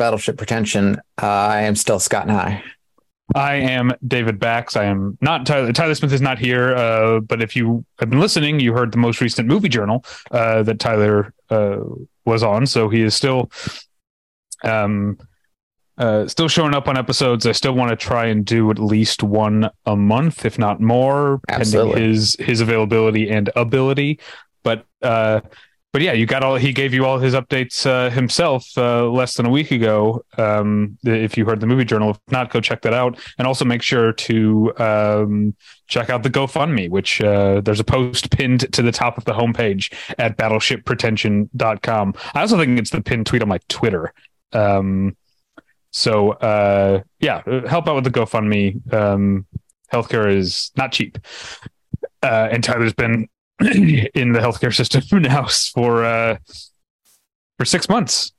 welcome aboard the Battleship Pretension. Uh, I am still Scott Nye. I am David Bax. I am not Tyler. Tyler Smith is not here, uh, but if you have been listening, you heard the most recent movie journal uh, that Tyler uh, was on. So he is still, um, uh, still showing up on episodes. I still want to try and do at least one a month, if not more, Absolutely. pending his his availability and ability. But uh, but yeah, you got all. He gave you all his updates uh, himself uh, less than a week ago. Um, if you heard the movie journal, if not, go check that out, and also make sure to um, check out the GoFundMe, which uh, there's a post pinned to the top of the homepage at battleshippretension.com. I also think it's the pinned tweet on my Twitter. Um, so uh, yeah, help out with the GoFundMe. Um, healthcare is not cheap, uh, and Tyler's been in the healthcare system now for uh for six months.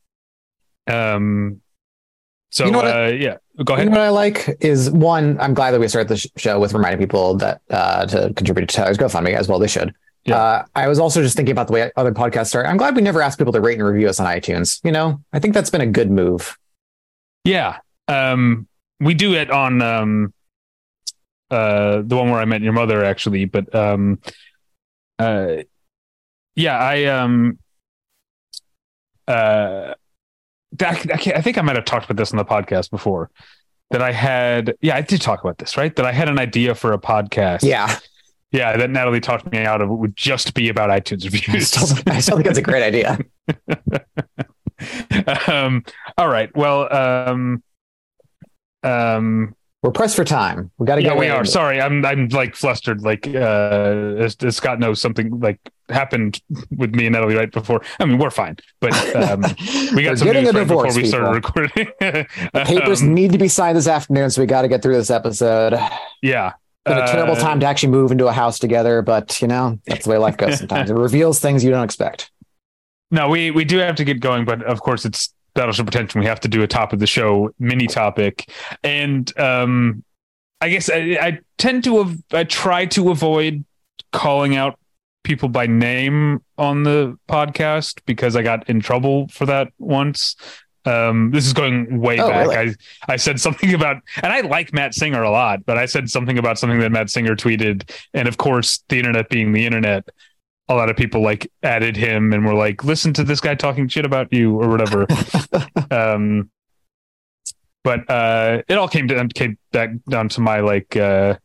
Um so You know uh I- yeah, go You ahead. know what I like is one. I'm glad that we started the sh- show with reminding people that uh, to contribute to Tyler's GoFundMe as well. They should. Yeah. Uh, I was also just thinking about the way other podcasts start. I'm glad we never asked people to rate and review us on iTunes. You know, I think that's been a good move. Yeah. Um we do it on um uh the one where I met your mother actually, but um uh yeah, I um uh I, I, can't- I think I might have talked about this on the podcast before. That I had, yeah, I did talk about this, right? That I had an idea for a podcast. Yeah, Yeah, that Natalie talked me out of it would just be about iTunes I reviews. still, I still think that's a great idea. um, all right. Well, um, um, We're pressed for time. We got to yeah, get. we are. it. Sorry, I'm I'm like flustered. Like uh, as, as Scott knows, something like happened with me and Natalie right before. I mean, we're fine, but um, we got some getting news a right before divorce. we started people. recording. The papers Um, need to be signed this afternoon, so we got to get through this episode. It's yeah, been a terrible Uh, time to actually move into a house together, but you know that's the way life goes. Sometimes it reveals things you don't expect. No, we we do have to get going, but of course it's Battleship Pretension. We have to do a top of the show mini topic, and um, I guess I, I tend to av- I try to avoid calling out people by name on the podcast because I got in trouble for that once. Um, this is going way Oh, back. really? I I said something about, and I like Matt Singer a lot, but I said something about something that Matt Singer tweeted, and of course, the internet being the internet, a lot of people like added him and were like, "Listen to this guy talking shit about you" or whatever. um, but uh, it all came down came back down to my like uh,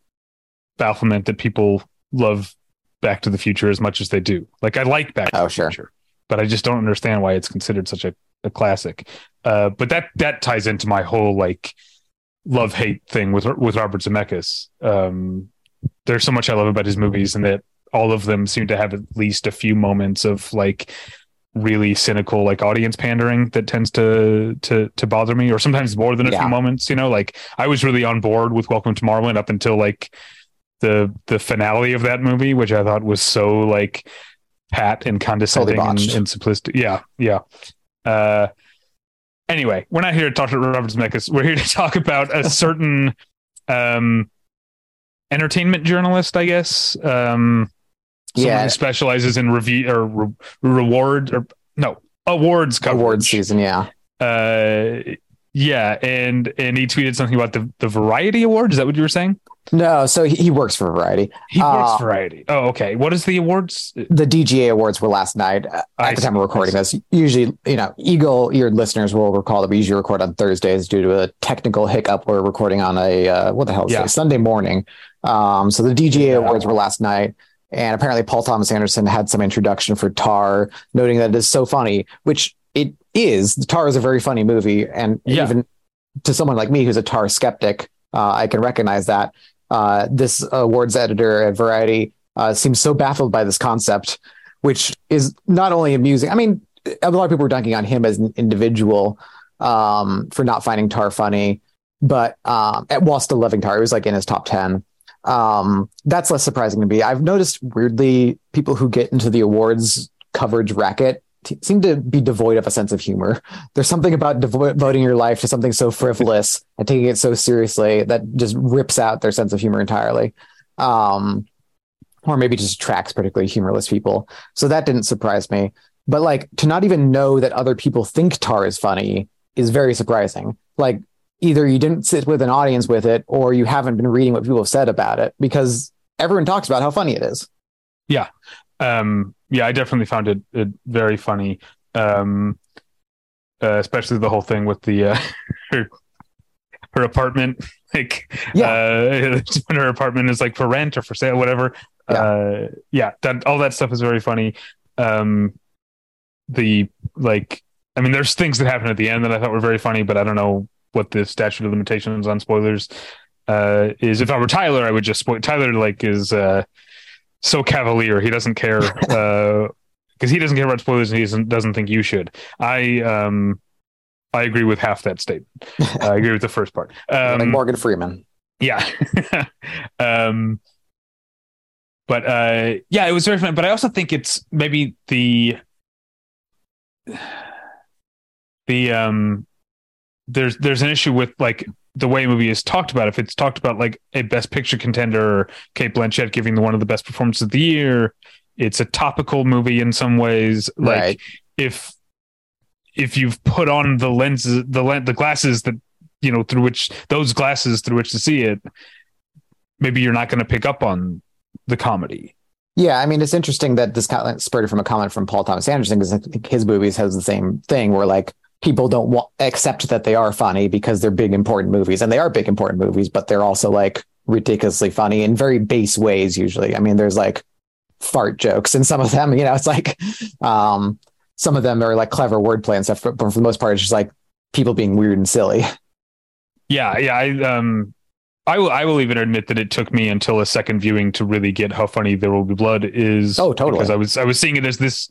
bafflement that people love Back to the Future as much as they do. Like I like Back to Oh, the sure. Future, but I just don't understand why it's considered such a, a classic. Uh, but that that ties into my whole like love hate thing with with Robert Zemeckis. Um, there's so much I love about his movies, and that all of them seem to have at least a few moments of like really cynical like audience pandering that tends to to to bother me or sometimes more than a Yeah. few moments you know? Like i was really on board with welcome to Marwen up until like the the finale of that movie which i thought was so like pat and condescending and, botched. and simplistic. Yeah yeah. Uh anyway we're not here to talk to robert zemeckis. We're here to talk about a certain um entertainment journalist i guess. Um someone Yeah. who specializes in review or re- reward or no awards coverage. Award season, yeah. Uh, yeah, and and he tweeted something about the the Variety Award. Is that what you were saying? No, so he, he works for Variety. He works Uh, Variety. Oh, okay. What is the awards? The DGA awards were last night uh, I at the see, time of I recording this. Usually, you know, eagle-eared listeners will recall that we usually record on Thursdays due to a technical hiccup. We're recording on a uh, what the hell is Yeah. it? Sunday morning. Um, so the DGA Yeah. awards were last night, and apparently Paul Thomas Anderson had some introduction for Tar, noting that it is so funny, which it is. Tar is a very funny movie, and Yeah. even to someone like me who's a Tar skeptic, uh, I can recognize that. Uh, this awards editor at Variety uh, seems so baffled by this concept, which is not only amusing. I mean, a lot of people were dunking on him as an individual um, for not finding Tar funny, but um, at, while still loving Tar, he was like in his top ten. Um, that's less surprising to me. I've noticed weirdly people who get into the awards coverage racket t- seem to be devoid of a sense of humor. There's something about devo- devoting your life to something so frivolous and taking it so seriously that just rips out their sense of humor entirely. Um, or maybe just attracts particularly humorless people. So that didn't surprise me. But like to not even know that other people think Tar is funny is very surprising. Like either you didn't sit with an audience with it or you haven't been reading what people have said about it because everyone talks about how funny it is. Yeah. Um, yeah, I definitely found it, it very funny. Um, uh, especially the whole thing with the uh, her, her apartment, like Yeah. uh, when her apartment is like for rent or for sale, whatever. Yeah. Uh, yeah, that all that stuff is very funny. Um, the like, I mean, there's things that happen at the end that I thought were very funny, but I don't know what the statute of limitations on spoilers uh, is. If I were Tyler, I would just spoil. Tyler like is uh, so cavalier; he doesn't care. Uh, because he doesn't care about spoilers and he doesn't, doesn't think you should. I um I agree with half that statement. I agree with the first part. like Um, Morgan Freeman. yeah. um but uh yeah, it was very fun. But I also think it's maybe the the um there's there's an issue with like the way a movie is talked about. If it's talked about like a best picture contender or Cate Blanchett giving the one of the best performances of the year, it's a topical movie in some ways. Like right. if if you've put on the lenses the len- the glasses that you know through which those glasses through which to see it maybe you're not going to pick up on the comedy Yeah, I mean, it's interesting that this kind of spurred from a comment from Paul Thomas Anderson because I think his movies has the same thing where like people don't wa- accept that they are funny because they're big important movies and they are big important movies, but they're also like ridiculously funny in very base ways. Usually, I mean, there's like fart jokes in some of them. You know, it's like um, some of them are like clever wordplay and stuff, but for the most part, it's just like people being weird and silly. yeah yeah i um i will i will even admit that it took me until a second viewing to really get how funny there will be blood is Oh, totally. because i was i was seeing it as this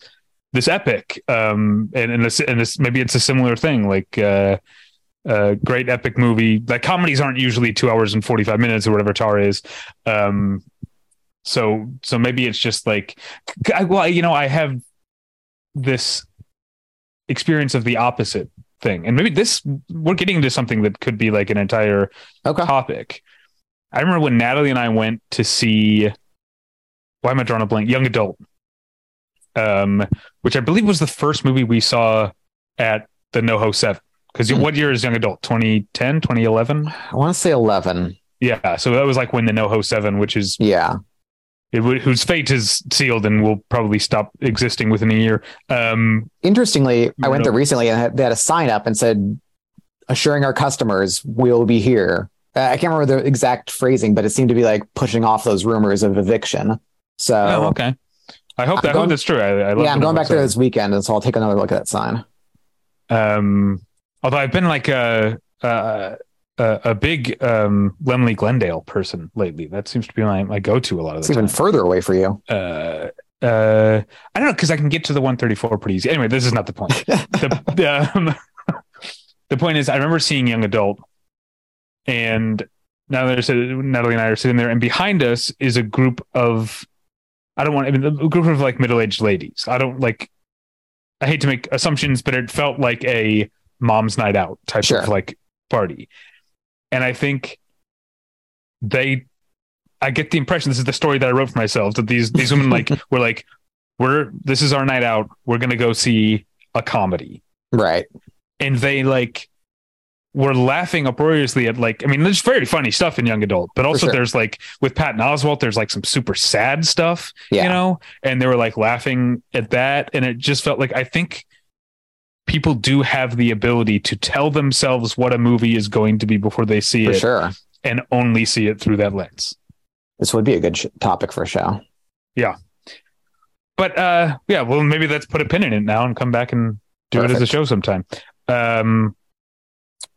this epic um and and this, and this maybe it's a similar thing like uh uh great epic movie like comedies aren't usually two hours and 45 minutes or whatever tar is um so so maybe it's just like I, well you know i have this experience of the opposite thing and maybe this we're getting into something that could be like an entire Okay. topic. I remember when natalie and i went to see why am i drawing a blank? Young adult um which i believe was the first movie we saw at the noho 7 because Hmm. what year is young adult 2010 2011 I want to say 11. yeah so that was like when the noho 7 which is Yeah. it whose fate is sealed and will probably stop existing within a year um Interestingly, I went No. there recently and they had a sign up and said, assuring our customers we'll be here. Uh, I can't remember the exact phrasing, but it seemed to be like pushing off those rumors of eviction. So, oh, okay i hope that I hope that's true i, I love yeah, I'm going back there this weekend, and so I'll take another look at that sign. Um, although I've been like a a, a, a big um, Laemmle Glendale person lately. That seems to be my, my go to a lot of It's the even further away for you. Uh, uh, I don't know because I can get to the 134 pretty easy. Anyway, this is not the point. the, the, um, the point is, I remember seeing Young Adult, and now there's a, Natalie and I are sitting there, and behind us is a group of I don't want I mean a group of like middle aged ladies. I don't like. I hate to make assumptions, but it felt like a mom's night out type Sure. of like party, and I think they. I get the impression this is the story that I wrote for myself that these these women like were like we're this is our night out we're gonna go see a comedy Right. and they like were laughing uproariously at like I mean there's very funny stuff in young adult but also sure. there's like with Patton Oswalt there's like some super sad stuff Yeah. you know and they were like laughing at that and it just felt like I think people do have the ability to tell themselves what a movie is going to be before they see For it sure. and only see it through that lens This would be a good sh- topic for a show. Yeah, but uh yeah well maybe let's put a pin in it now and come back and do it as a show sometime um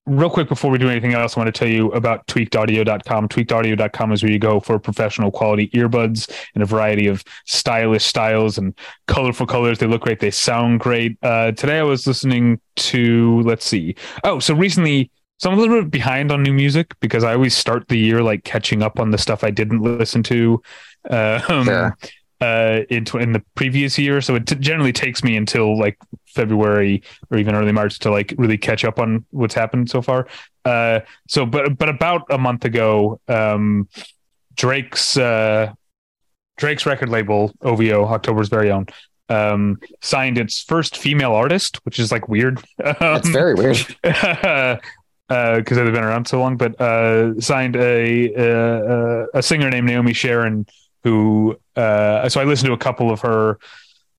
real quick before we do anything else i want to tell you about tweakedaudio.com tweakedaudio.com is where you go for professional quality earbuds in a variety of stylish styles and colorful colors. They look great. They sound great. Uh today i was listening to let's see. Oh so recently so I'm a little bit behind on new music because I always start the year like catching up on the stuff I didn't listen to. Um, Sure. Uh in, tw- in the previous year so it t- generally takes me until like february or even early march to like really catch up on what's happened so far uh so but but about a month ago um drake's uh drake's record label ovo october's very own um, signed its first female artist, which is like weird. That's um, very weird. because uh, they've been around so long, but uh, signed a, a, a singer named Naomi Sharon, who uh, so I listened to a couple of her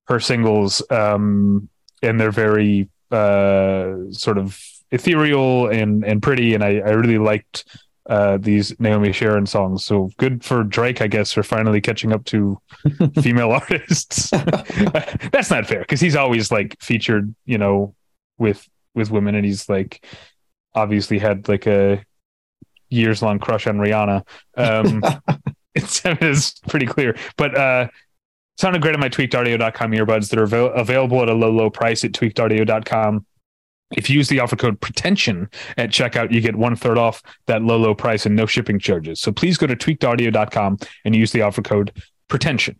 her singles, um, and they're very uh, sort of ethereal and and pretty, and I, I really liked uh, these Naomi Sharon songs. So good for Drake, I guess, for finally catching up to female artists. That's not fair because he's always like featured, you know, with with women, and he's like obviously had like a years long crush on Rihanna. Um, it's, pretty clear, but uh, sounded great on my tweakedaudio.com earbuds that are avail- available at a low, low price at tweakedaudio.com. If you use the offer code pretension at checkout, you get one third off that low, low price and no shipping charges. So please go to tweakedaudio.com and use the offer code pretension.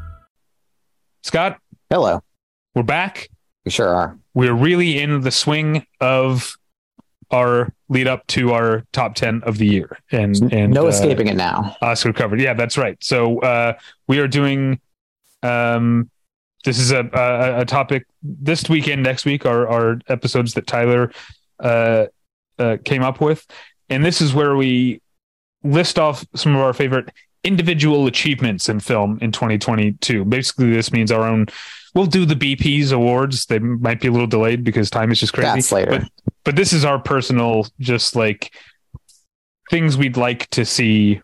Scott, hello. We're back. We sure are. We're really in the swing of our lead up to our top 10 of the year and and no uh, escaping it now oscar covered yeah that's right so uh we are doing um this is a a, a topic this weekend next week are are episodes that tyler uh, uh came up with and this is where we list off some of our favorite individual achievements in film in 2022. Basically, this means our own. We'll do the BP's awards. They might be a little delayed because time is just crazy. That's later. But, but this is our personal, just like things we'd like to see.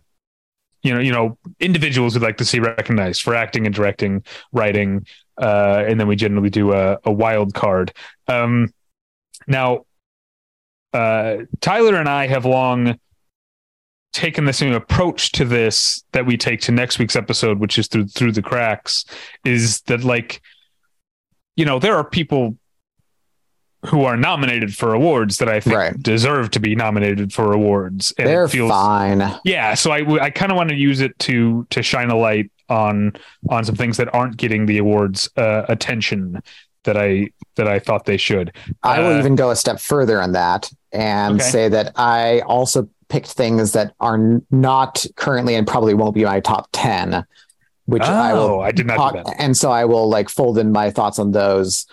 You know, you know, individuals we'd like to see recognized for acting and directing, writing, uh, and then we generally do a, a wild card. Um, now, uh, Tyler and I have long taken the same approach to this that we take to next week's episode, which is through through the cracks, is that like, you know, there are people who are nominated for awards that I think right. deserve to be nominated for awards. And They're feels, fine. Yeah, so I I kind of want to use it to to shine a light on on some things that aren't getting the awards uh, attention that I that I thought they should. I will uh, even go a step further on that and okay. say that I also picked things that are not currently and probably won't be my top 10 which oh, I will I did not talk, and so I will like fold in my thoughts on those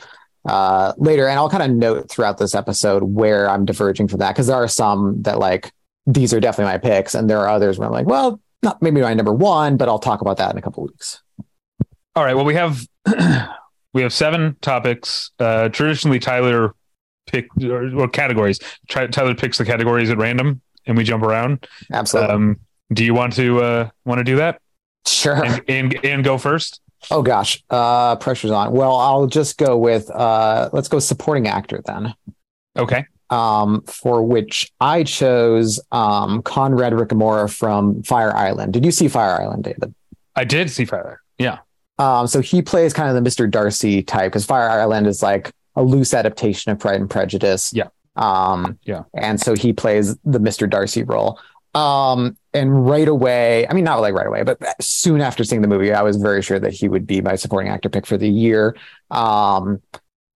uh, later. And I'll kind of note throughout this episode where I'm diverging from that because there are some that like these are definitely my picks and there are others where I'm like well not maybe my number one but I'll talk about that in a couple weeks. All right well we have we have seven topics. Uh, traditionally Tyler pick or, or categories. Tyler picks the categories at random and we jump around. Absolutely. Um, do you want to uh, want to do that? Sure. And, and, and go first. Oh gosh, uh, pressure's on. Well, I'll just go with uh, let's go supporting actor then. Okay. Um, for which I chose um, Conrad Ricamora from Fire Island. Did you see Fire Island, David? I did see Fire Island. Yeah. Um, so he plays kind of the Mr. Darcy type because Fire Island is like a loose adaptation of Pride and Prejudice. Yeah. Um, yeah. And so he plays the Mr. Darcy role. Um, and right away, I mean, not like right away, but soon after seeing the movie, I was very sure that he would be my supporting actor pick for the year. Um,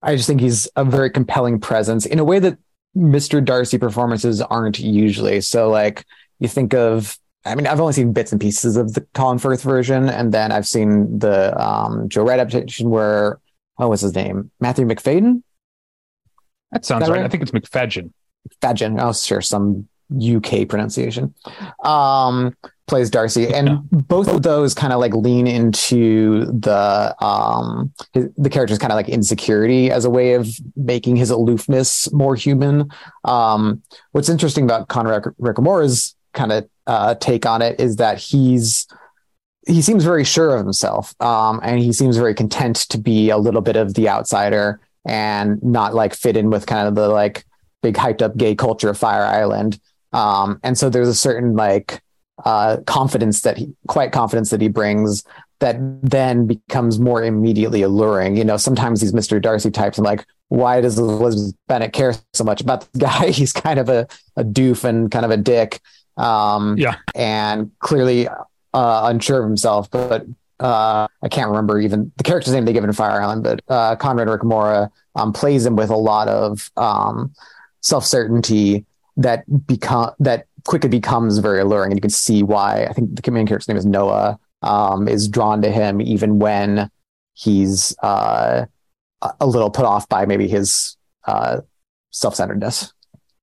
I just think he's a very compelling presence in a way that Mr. Darcy performances aren't usually. So, like, you think of, I mean, I've only seen bits and pieces of the Colin Firth version, and then I've seen the um, Joe Wright adaptation where, what was his name? Matthew Macfadyen? That sounds that right. right. I think it's McFadgen. Fadgen. Oh, sure. Some UK pronunciation. Um, plays Darcy, and yeah. both of those kind of like lean into the um his, the character's kind of like insecurity as a way of making his aloofness more human. Um, what's interesting about Conrad Ricamora's kind of uh, take on it is that he's he seems very sure of himself, um, and he seems very content to be a little bit of the outsider and not like fit in with kind of the like big hyped up gay culture of Fire Island. Um, and so there's a certain like uh, confidence that he, quite confidence that he brings that then becomes more immediately alluring. You know, sometimes these Mr. Darcy types, I'm like, why does Elizabeth Bennet care so much about this guy? He's kind of a, a doof and kind of a dick. Um, Yeah. And clearly uh, unsure of himself, but uh, I can't remember even the character's name they give in Fire Island, but uh, Conrad Ricamora um, plays him with a lot of um, self certainty that become that quickly becomes very alluring, and you can see why. I think the main character's name is Noah. Um, is drawn to him even when he's uh, a- little put off by maybe his uh, self centeredness.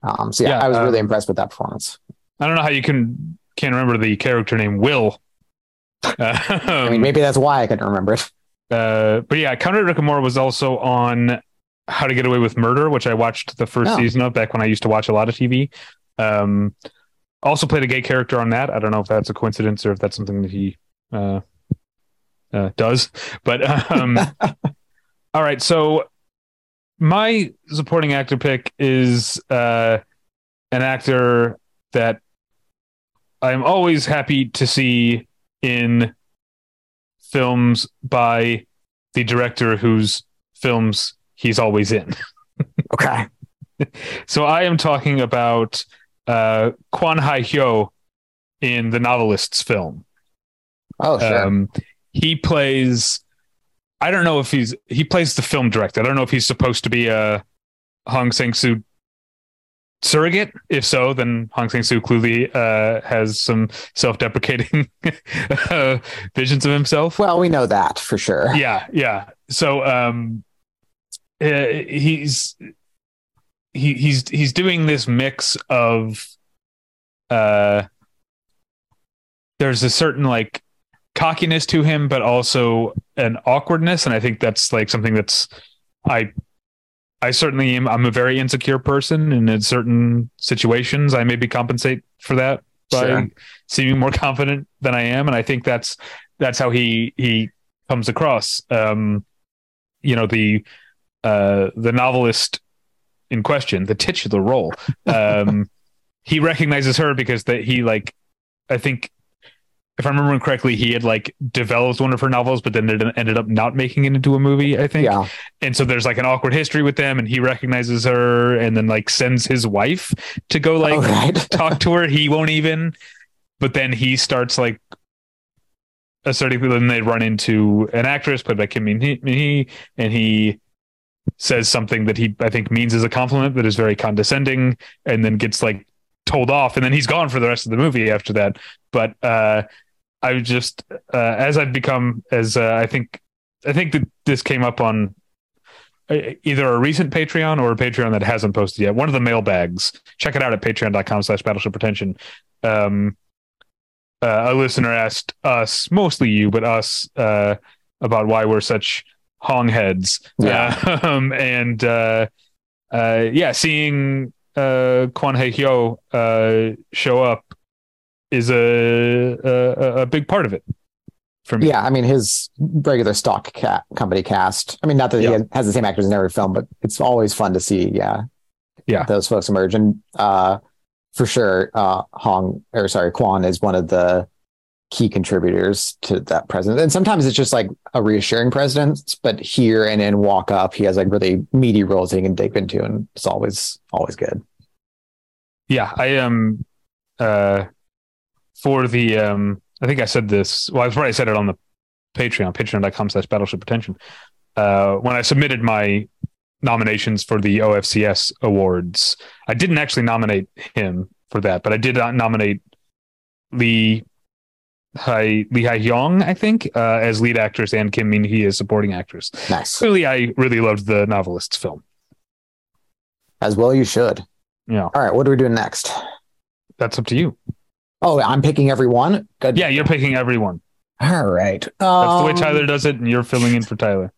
Um, so yeah, Yeah, I was really um, impressed with that performance. I don't know how you can can't remember the character name Will. I mean, maybe that's why I couldn't remember it. Uh, but yeah, Conrad Ricamora was also on How to Get Away with Murder, which I watched the first Oh. season of back when I used to watch a lot of TV. Um, also played a gay character on that. I don't know if that's a coincidence or if that's something that he uh, uh, does. But um, all right, so my supporting actor pick is uh, an actor that I'm always happy to see in films by the director whose films he's always in. Okay. So I am talking about uh, Kwon Hae-hyo in the Novelists film. Oh, sure. Um, he plays. I don't know if he's he plays the film director. I don't know if he's supposed to be a Hong Sang Soo surrogate. If so, then Hong Sang Soo clearly uh, has some self-deprecating uh, visions of himself. well, we know that for sure. yeah, yeah. So um, uh, he's he he's he's doing this mix of uh, there's a certain like cockiness to him, but also an awkwardness, and I think that's like something that's I I certainly am. I'm a very insecure person, and in certain situations, I maybe compensate for that by Sure. seeming more confident than I am, and I think that's that's how he he comes across. Um, you know the uh, the novelist in question, the titular role. Um, he recognizes her because that he like, I think, if I'm remembering correctly, he had like developed one of her novels, but then it ended up not making it into a movie. I think Yeah. and so there's like an awkward history with them and he recognizes her and then like sends his wife to go like oh, right. talk to her he won't even but then he starts like asserting people and they run into an actress played by Kim Min Hee and he says something that he I think means as a compliment that is very condescending and then gets like told off and then he's gone for the rest of the movie after that but uh I just uh, as I've become as uh, I think I think that this came up on uh, either a recent Patreon or a Patreon that hasn't posted yet. One of the mailbags. Check it out at patreon.com slash battleship pretension. Um, uh, a listener asked us, mostly you, but us, uh, about why we're such hong heads. Yeah. Uh, um, and uh, uh, yeah, seeing uh, Kwon Hae-hyo uh, show up is a, a a big part of it for me. Yeah, I mean his regular stock cat company cast. I mean, not that Yeah. he has the same actors in every film, but it's always fun to see. Yeah, Yeah. those folks emerge, and uh, for sure, uh, Hong or sorry, Kwon is one of the key contributors to that president. And sometimes it's just like a reassuring presence, but here and in Walk Up, he has like really meaty roles he can dig into, and it's always always good. yeah i am uh for the um i think i said this well i probably said it on the patreon patreon.com slash battleship pretension uh when i submitted my nominations for the ofcs awards i didn't actually nominate him for that but i did not nominate lee Hai Lee Hye-young, I think, uh, as lead actress and Kim Min Hee as supporting actress. Nice, Clearly, I really loved the novelists film. as well you should. Yeah, All right, what are we doing next? that's up to you. Oh, I'm picking everyone. Good. Yeah, you're picking everyone. All right. That's the way Um, Tyler does it, and you're filling in for Tyler.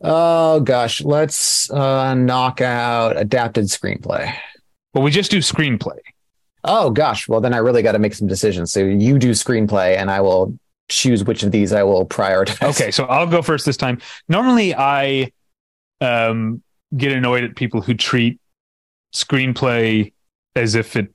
Oh gosh, let's uh, knock out adapted screenplay. Well, we just do screenplay. Oh gosh, well then I really got to make some decisions. So you do screenplay, and I will choose which of these I will prioritize. Okay, so I'll go first this time. Normally, I um, get annoyed at people who treat screenplay as if it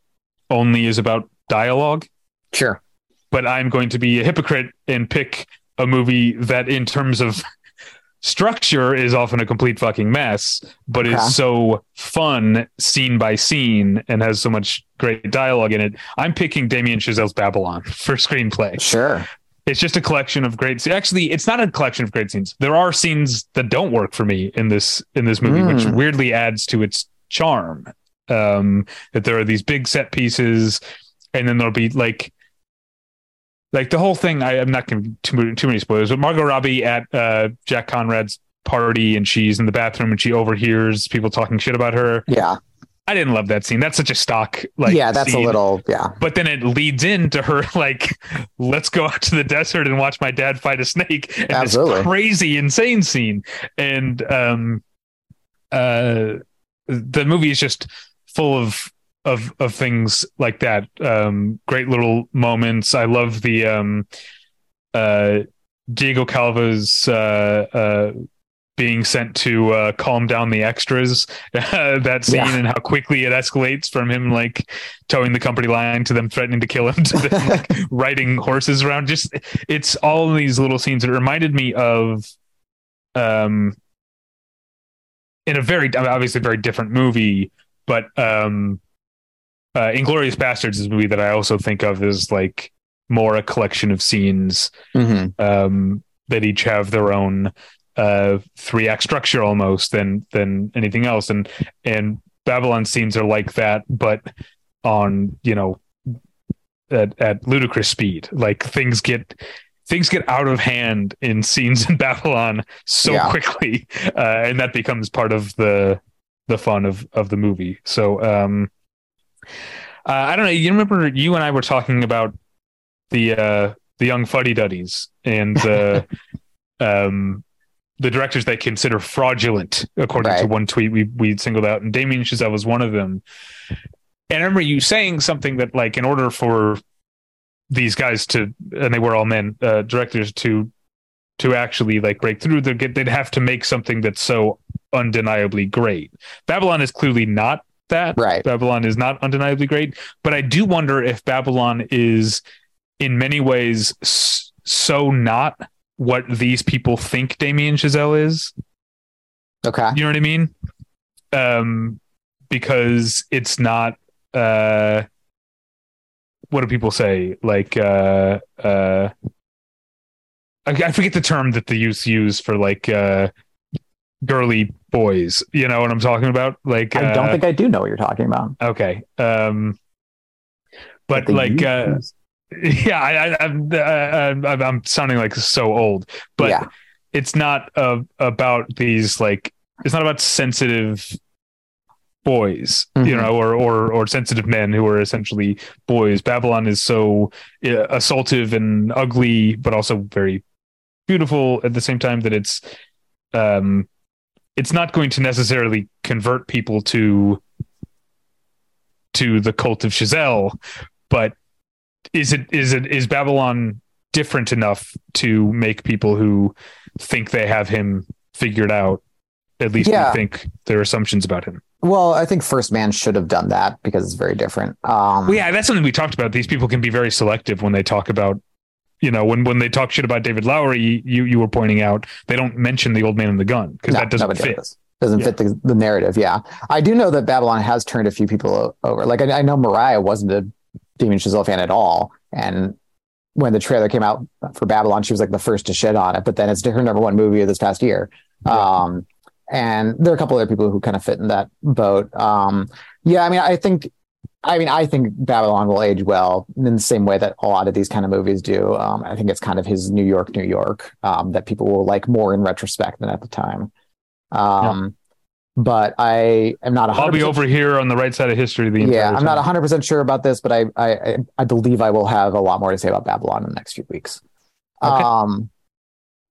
only is about dialogue, sure. but I'm going to be a hypocrite and pick a movie that, in terms of structure, is often a complete fucking mess, but Okay. is so fun scene by scene and has so much great dialogue in it. I'm picking Damien Chazelle's Babylon for screenplay. Sure. It's just a collection of great. Scenes. Actually, it's not a collection of great scenes. There are scenes that don't work for me in this in this movie, which Mm. weirdly adds to its charm. Um, that there are these big set pieces, and then there'll be like, like the whole thing. I, I'm not going to too too many spoilers, but Margot Robbie at uh, Jack Conrad's party, and she's in the bathroom, and she overhears people talking shit about her. Yeah. I didn't love that scene. That's such a stock. Like, yeah, that's scene a little. Yeah. but then it leads into her like let's go out to the desert and watch my dad fight a snake and Absolutely. this crazy insane scene and um uh the movie is just full of of of things like that um great little moments i love the um uh diego calva's uh uh being sent to uh, calm down the extras. that scene Yeah. and how quickly it escalates from him like towing the company line to them threatening to kill him to them like riding horses around. Just it's all these little scenes. It reminded me of um in a very obviously very different movie, but um uh Inglourious Basterds is a movie that I also think of as like more a collection of scenes hmm um, that each have their own uh, three act structure almost than than anything else, and and Babylon scenes are like that, but on you know at at ludicrous speed. Like things get things get out of hand in scenes in Babylon so Yeah. quickly, uh, and that becomes part of the the fun of of the movie. So um, uh, I don't know. You remember you and I were talking about the uh, the young fuddy duddies and the um, the directors they consider fraudulent, according to one tweet we we singled out, and Damien Chazelle was one of them. And I remember you saying something that, like, in order for these guys to, and they were all men, uh, directors to to actually like break through, they'd get they'd have to make something that's so undeniably great. Babylon is clearly not that. Right. Babylon is not undeniably great, but I do wonder if Babylon is in many ways so not what these people think Damien Chazelle is. Okay. You know what I mean? Um, because it's not. Uh, what do people say? Like, uh, uh, I, I forget the term that the youth use for like uh, girly boys. You know what I'm talking about? Like, I don't uh, think I do know what you're talking about. Okay. Um, but like, uh, yeah, I, I, I'm, uh, sounding like so old, but Yeah. it's not uh, about these like, it's not about sensitive boys, you Mhm. know, or, or, or sensitive men who are essentially boys. Babylon is so uh, assaultive and ugly, but also very beautiful at the same time that it's, um, it's not going to necessarily convert people to to the cult of Chazelle, but is it is it is Babylon different enough to make people who think they have him figured out at least Yeah. think their assumptions about him? Well, I think First Man should have done that because it's very different. Um, Well, yeah, that's something we talked about. These people can be very selective when they talk about, you know, when when they talk shit about David Lowery. You you were pointing out they don't mention the old man and the gun because no, that doesn't fit. does. Doesn't Yeah. fit the, the narrative. Yeah, I do know that Babylon has turned a few people over. Like I, I know Mariah wasn't a Damien Chazelle fan at all, and when the trailer came out for Babylon, she was like the first to shit on it. But then it's her number one movie of this past year. Um, and there are a couple other people who kind of fit in that boat. Um, yeah, I mean, I think, I mean, I think Babylon will age well in the same way that a lot of these kind of movies do. Um, I think it's kind of his New York, New York um, that people will like more in retrospect than at the time. Um, But I am not. 100% I'll be over here on the right side of history. The yeah, I'm not 100 percent sure about this, but I, I I- I believe I will have a lot more to say about Babylon in the next few weeks. Okay. Um,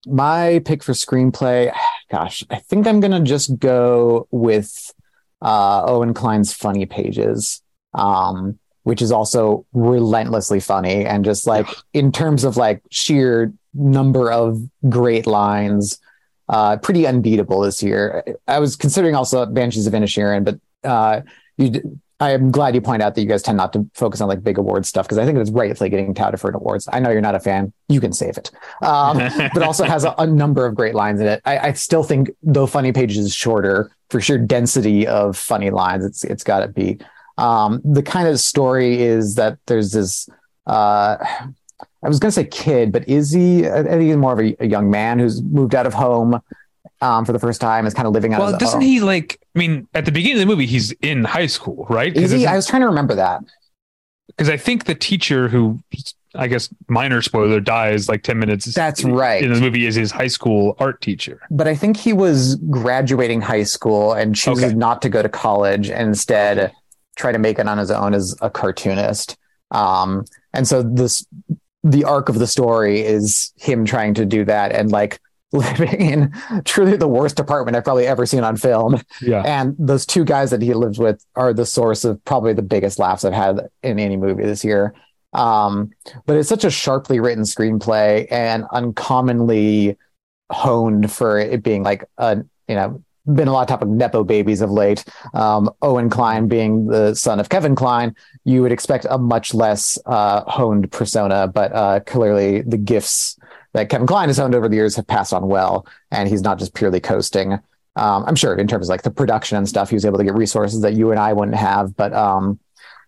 my pick for screenplay, gosh, I think I'm gonna just go with uh, Owen Kline's Funny Pages, um, which is also relentlessly funny and just like in terms of like sheer number of great lines, uh, pretty unbeatable this year. I was considering also Banshees of Inisherin, but uh, you d- I'm glad you point out that you guys tend not to focus on like big award stuff because I think it's rightfully getting touted for awards. I know you're not a fan; you can save it, um, but also has a, a, number of great lines in it. I, I, still think, though Funny Pages is shorter, for sure density of funny lines, it's it's got to be. Um, the kind of story is that there's this. Uh, I was going to say kid, but is he? I think he's more of a, a young man who's moved out of home um, for the first time is kind of living out. Of Well, doesn't own. he like? I mean, at the beginning of the movie, he's in high school, right? Is he? I was trying to remember that because I think the teacher who, I guess, minor spoiler, dies like ten minutes. That's right. In the movie, is his high school art teacher. But I think he was graduating high school and chooses okay. not to go to college and instead try to make it on his own as a cartoonist. Um, and so this, the arc of the story is him trying to do that and like living in truly the worst apartment I've probably ever seen on film. Yeah. And those two guys that he lives with are the source of probably the biggest laughs I've had in any movie this year. Um, but it's such a sharply written screenplay and uncommonly honed for it being like a, you know, been a lot of talk of Nepo babies of late. Um, Owen Kline being the son of Kevin Kline, you would expect a much less uh, honed persona, but uh, clearly the gifts that Kevin Kline has owned over the years have passed on well, and he's not just purely coasting. Um, I'm sure in terms of like the production and stuff, he was able to get resources that you and I wouldn't have, but um,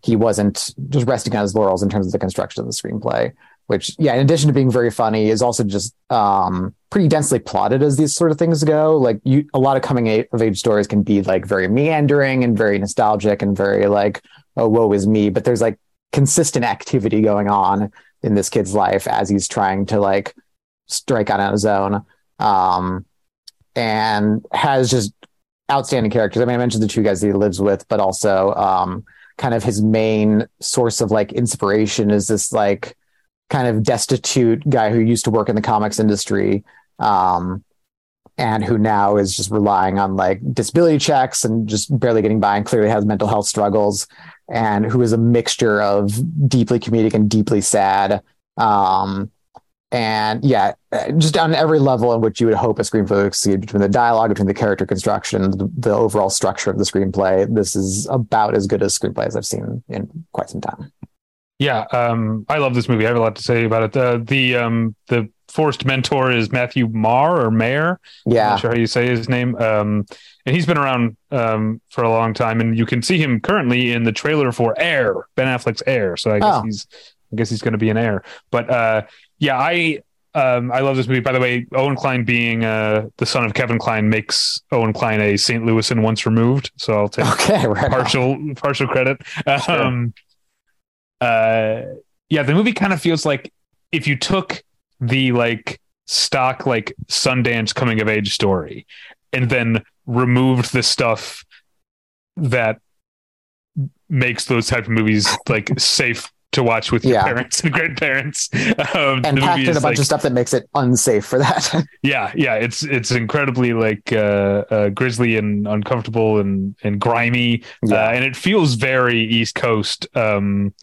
he wasn't just resting on his laurels in terms of the construction of the screenplay. Which, yeah, in addition to being very funny, is also just um, pretty densely plotted as these sort of things go. Like you, a lot of coming of age stories can be like very meandering and very nostalgic and very like, oh, woe is me. But there's like consistent activity going on in this kid's life as he's trying to like strike out on his own. Um, and has just outstanding characters. I mean, I mentioned the two guys that he lives with, but also um, kind of his main source of like inspiration is this like kind of destitute guy who used to work in the comics industry um, and who now is just relying on like disability checks and just barely getting by and clearly has mental health struggles and who is a mixture of deeply comedic and deeply sad um, and yeah, just on every level in which you would hope a screenplay would succeed between the dialogue, between the character construction, the, the, overall structure of the screenplay. This is about as good a screenplay as I've seen in quite some time. Yeah, um, I love this movie. I have a lot to say about it. Uh, the um, the forced mentor is Matthew Marr or Mayer. Yeah, I'm not sure how you say his name. Um, and he's been around um, for a long time, and you can see him currently in the trailer for Air, Ben Affleck's Air. So I guess oh. he's I guess he's going to be an Air. But uh, yeah, I um, I love this movie. By the way, Owen Kline being uh, the son of Kevin Kline makes Owen Kline a St. Louisan once removed. So I'll take okay, right partial on. partial credit. Sure. Um, uh, yeah, the movie kind of feels like if you took the like stock like Sundance coming of age story and then removed the stuff that makes those type of movies like safe to watch with your yeah. parents and grandparents. Um, and packed in a bunch like, of stuff that makes it unsafe for that. yeah, yeah, it's it's incredibly like uh, uh, grisly and uncomfortable and and grimy, yeah. uh, and it feels very East Coast. Um,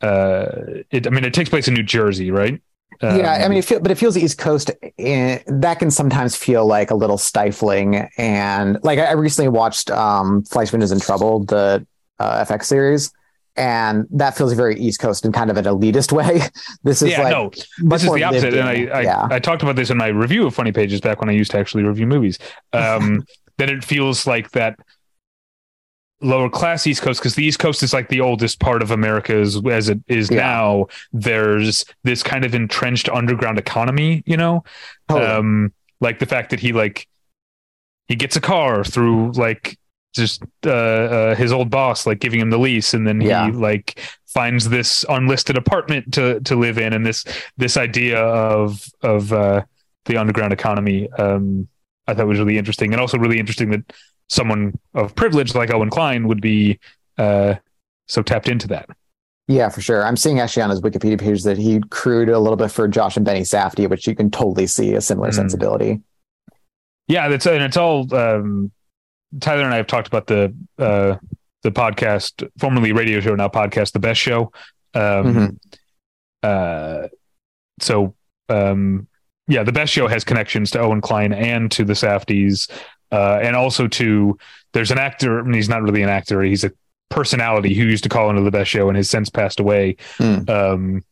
uh, it, I mean, it takes place in New Jersey, right? Um, yeah, I mean, it feel, but it feels East Coast. In, eh, that can sometimes feel like a little stifling, and like I recently watched um, Fleishman is in Trouble, the uh, FX series, and that feels very East Coast in kind of an elitist way. this is yeah, like no, this is the opposite. And I, I, yeah. I, talked about this in my review of Funny Pages back when I used to actually review movies. Um, then it feels like that lower class East Coast because the East Coast is like the oldest part of America as, as it is yeah. now. There's this kind of entrenched underground economy, you know, totally. um, like the fact that he like he gets a car through like just uh, uh, his old boss like giving him the lease and then yeah. he like finds this unlisted apartment to to live in and this this idea of of uh, the underground economy um, I thought was really interesting and also really interesting that someone of privilege like Owen Kline would be uh, so tapped into that. Yeah, for sure. I'm seeing actually on his Wikipedia page that he crewed a little bit for Josh and Benny Safdie, which you can totally see a similar mm. sensibility. Yeah, that's and it's all um, Tyler and I have talked about the uh, the podcast, formerly radio show, now podcast, the best show. Um, mm-hmm. uh, so um, yeah, the best show has connections to Owen Kline and to the Safdies, uh, and also to there's an actor. I mean, he's not really an actor; he's a personality who used to call into the best show and has since passed away. Hmm. Um,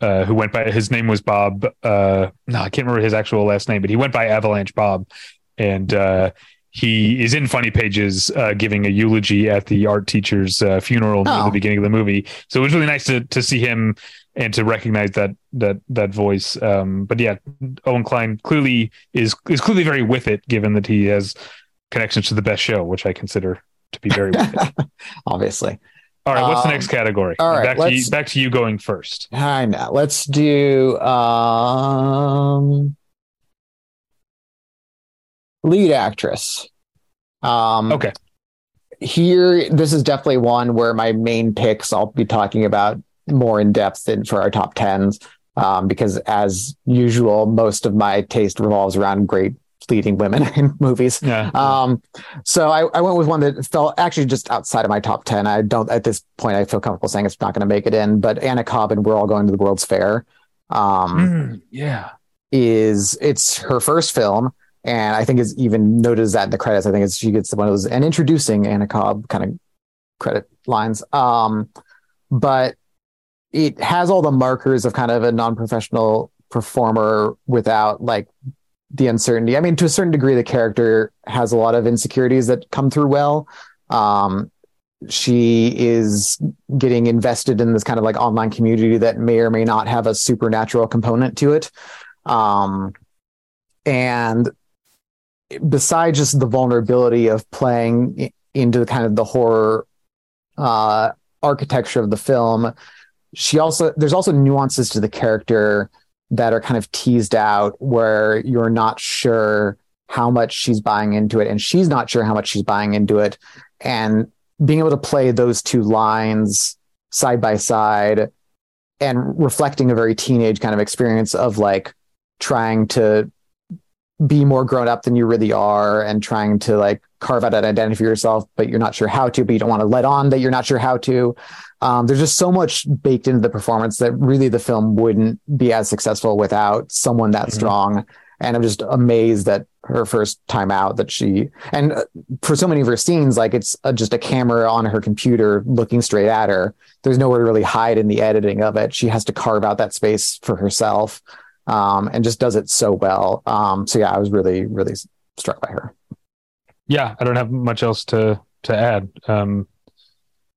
uh, who went by his name was Bob. Uh, no, I can't remember his actual last name, but he went by Avalanche Bob, and uh, he is in Funny Pages uh, giving a eulogy at the art teacher's uh, funeral Oh. the beginning of the movie. So it was really nice to to see him and to recognize that that that voice. Um, but yeah, Owen Kline clearly is is clearly very with it, given that he has connections to the best show, which I consider to be very with it. Obviously. All right, what's the Um, next category? all right, back to you, back to you going first. I know. Let's do um lead actress. Um Okay. Here this is definitely one where my main picks I'll be talking about more in depth than for our top tens. Um, because as usual, most of my taste revolves around great leading women in movies. Yeah. Um, so I, I went with one that felt actually just outside of my top 10. I don't, at this point, I feel comfortable saying it's not going to make it in, but Anna Cobb and We're All Going to the World's Fair, um, Mm, yeah. is it's her first film. And I think it's even noted that in the credits. I think it's, she gets one of those and introducing Anna Cobb kind of credit lines. Um, but it has all the markers of kind of a non-professional performer without like the uncertainty. I mean, to a certain degree, the character has a lot of insecurities that come through well. Um, she is getting invested in this kind of like online community that may or may not have a supernatural component to it. Um, and besides just the vulnerability of playing into the kind of the horror uh, architecture of the film, she also there's also nuances to the character that are kind of teased out where you're not sure how much she's buying into it and she's not sure how much she's buying into it. And being able to play those two lines side by side and reflecting a very teenage kind of experience of like trying to be more grown up than you really are and trying to like carve out an identity for yourself but you're not sure how to but you don't want to let on that you're not sure how to um, there's just so much baked into the performance that really the film wouldn't be as successful without someone that Mhm. strong. And I'm just amazed that her first time out that she and uh, for so many of her scenes, like it's uh, just a camera on her computer looking straight at her. There's nowhere to really hide in the editing of it. She has to carve out that space for herself, um, and just does it so well. Um, so yeah, I was really really struck by her. Yeah, I don't have much else to to add. Um,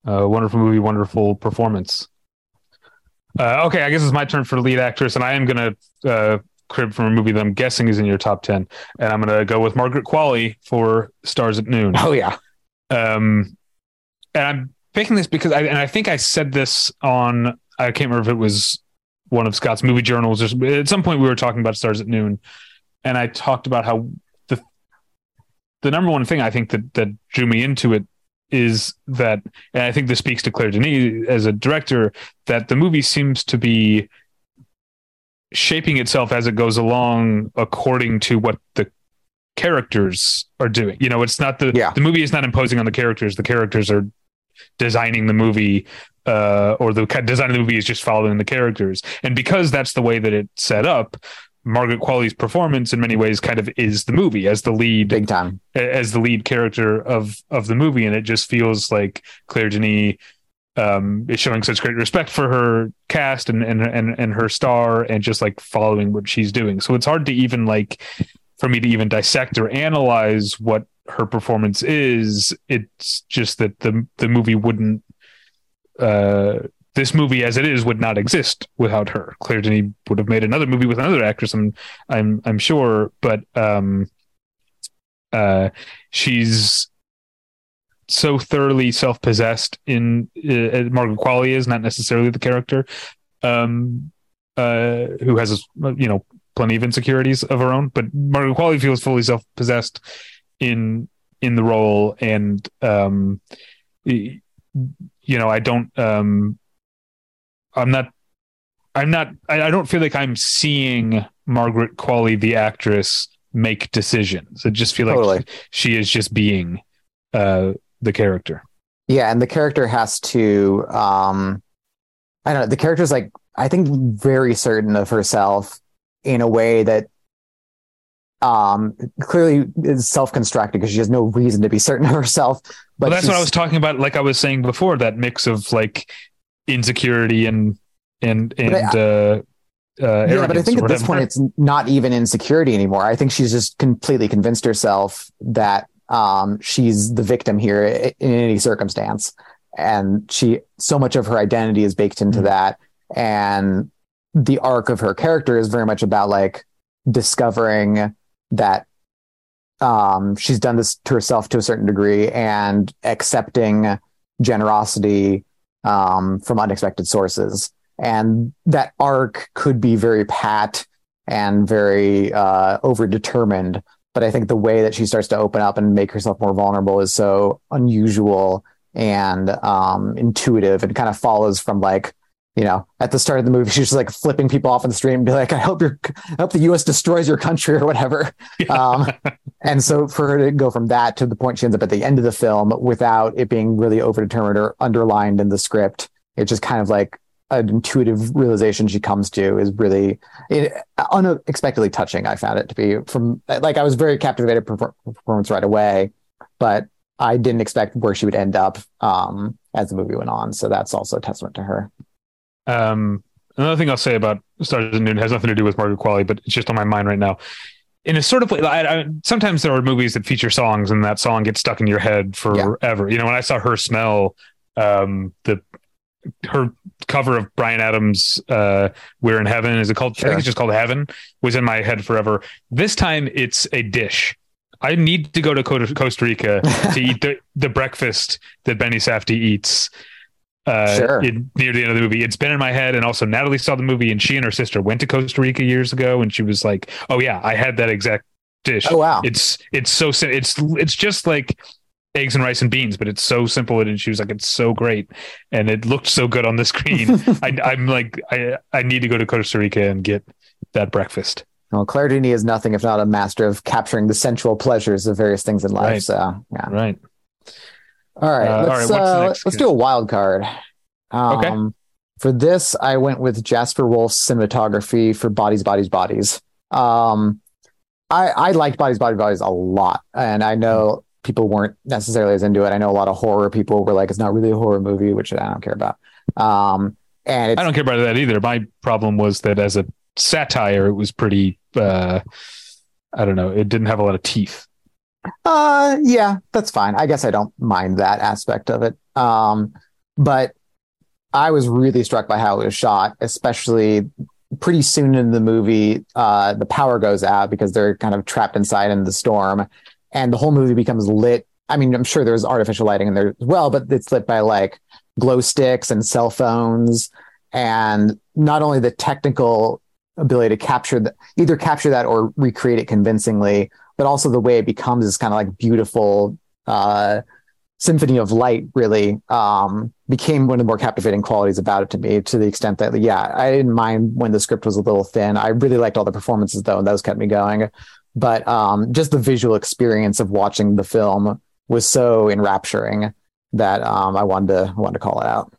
uh, wonderful movie, wonderful performance. Uh, okay, I guess it's my turn for lead actress, and I am gonna uh, crib from a movie that I'm guessing is in your top ten, and I'm gonna go with Margaret Qualley for Stars at Noon. Oh yeah, Um, and I'm picking this because I and I think I said this on I can't remember if it was one of Scott's movie journals or at some point we were talking about Stars at Noon, and I talked about how the the number one thing I think that that drew me into it is that, and I think this speaks to Claire Denis as a director, that the movie seems to be shaping itself as it goes along according to what the characters are doing. You know, it's not the Yeah. the movie is not imposing on the characters. The characters are designing the movie uh or the design of the movie is just following the characters. And because that's the way that it's set up, Margaret Qualley's performance in many ways kind of is the movie as the lead big time. as the lead character of of the movie. And it just feels like Claire Denis um is showing such great respect for her cast and and and, and her star and just like following what she's doing. So it's hard to even like for me to even dissect or analyze what her performance is. It's just that the the movie wouldn't uh this movie as it is would not exist without her. Claire Denis would have made another movie with another actress I'm I'm I'm sure but um uh she's so thoroughly self-possessed in uh, Margaret Qualley is not necessarily the character um uh who has you know plenty of insecurities of her own but Margaret Qualley feels fully self-possessed in in the role and um you know I don't um I'm not I'm not I, I don't feel like I'm seeing Margaret Qualley the actress make decisions I just feel like she is just being uh the character Yeah, and the character has to um I don't know, the character's like I think very certain of herself in a way that um clearly is self-constructed because she has no reason to be certain of herself, But well, that's what I was talking about. Like I was saying before, that mix of like insecurity and and and But uh, uh, yeah, but I think at this point it's not even insecurity anymore. I think she's just completely convinced herself that um, she's the victim here in any circumstance, and she so much of her identity is baked into Mhm. that, and the arc of her character is very much about like discovering that um, she's done this to herself to a certain degree and accepting generosity um, from unexpected sources and that arc could be very pat and very uh, overdetermined. But I think the way that she starts to open up and make herself more vulnerable is so unusual and um, intuitive, and kind of follows from like you know at the start of the movie she's just like flipping people off in the street and be like, "I hope your I hope the U.S. destroys your country" or whatever. Um, and so for her to go from that to the point she ends up at the end of the film without it being really overdetermined or underlined in the script, it's just kind of like an intuitive realization she comes to is really it, unexpectedly touching. I found it to be from like I was very captivated per- performance right away, but I didn't expect where she would end up um, as the movie went on. So that's also a testament to her. Um, another thing I'll say about Stars at Noon has nothing to do with Margaret Qualley, but it's just on my mind right now. In a sort of way, I, I, sometimes there are movies that feature songs, and that song gets stuck in your head forever. You know, when I saw her smell, um, the her cover of Bryan Adams' uh, "We're in Heaven" is it called? I think it's just called Heaven. Was in my head forever. This time, it's a dish. I need to go to Costa Rica to eat the, the breakfast that Benny Safdie eats uh, Sure. in, near the end of the movie. It's been in my head, and also Natalie saw the movie, and she and her sister went to Costa Rica years ago, and she was like, "Oh yeah, I had that exact dish. Oh wow! It's it's so sim- it's it's just like eggs and rice and beans, but it's so simple." And she was like, "It's so great, and it looked so good on the screen." I, I'm like, I I need to go to Costa Rica and get that breakfast. well, Claire Denis is nothing if not a master of capturing the sensual pleasures of various things in life. Right. So yeah. Right. All right, Uh, let's right, what's the uh, let's do a wild card. Um, Okay. For this, I went with Jasper Wolf's cinematography for Bodies, Bodies, Bodies. Um, I I liked Bodies, Bodies, Bodies a lot, and I know people weren't necessarily as into it. I know a lot of horror people were like, "It's not really a horror movie," which I don't care about. Um, and it's, I don't care about that either. My problem was that as a satire, it was pretty. Uh, I don't know. It didn't have a lot of teeth. Uh, yeah, that's fine. I guess I don't mind that aspect of it. Um, but I was really struck by how it was shot, especially pretty soon in the movie. Uh, the power goes out because they're kind of trapped inside in the storm, and the whole movie becomes lit. I mean, I'm sure there's artificial lighting in there as well, but it's lit by like glow sticks and cell phones, and not only the technical ability to capture the, either capture that or recreate it convincingly, but also the way it becomes this kind of like beautiful uh, symphony of light really um, became one of the more captivating qualities about it to me to the extent that yeah i didn't mind when the script was a little thin i really liked all the performances though and those kept me going but um, just the visual experience of watching the film was so enrapturing that um, i wanted to I wanted to call it out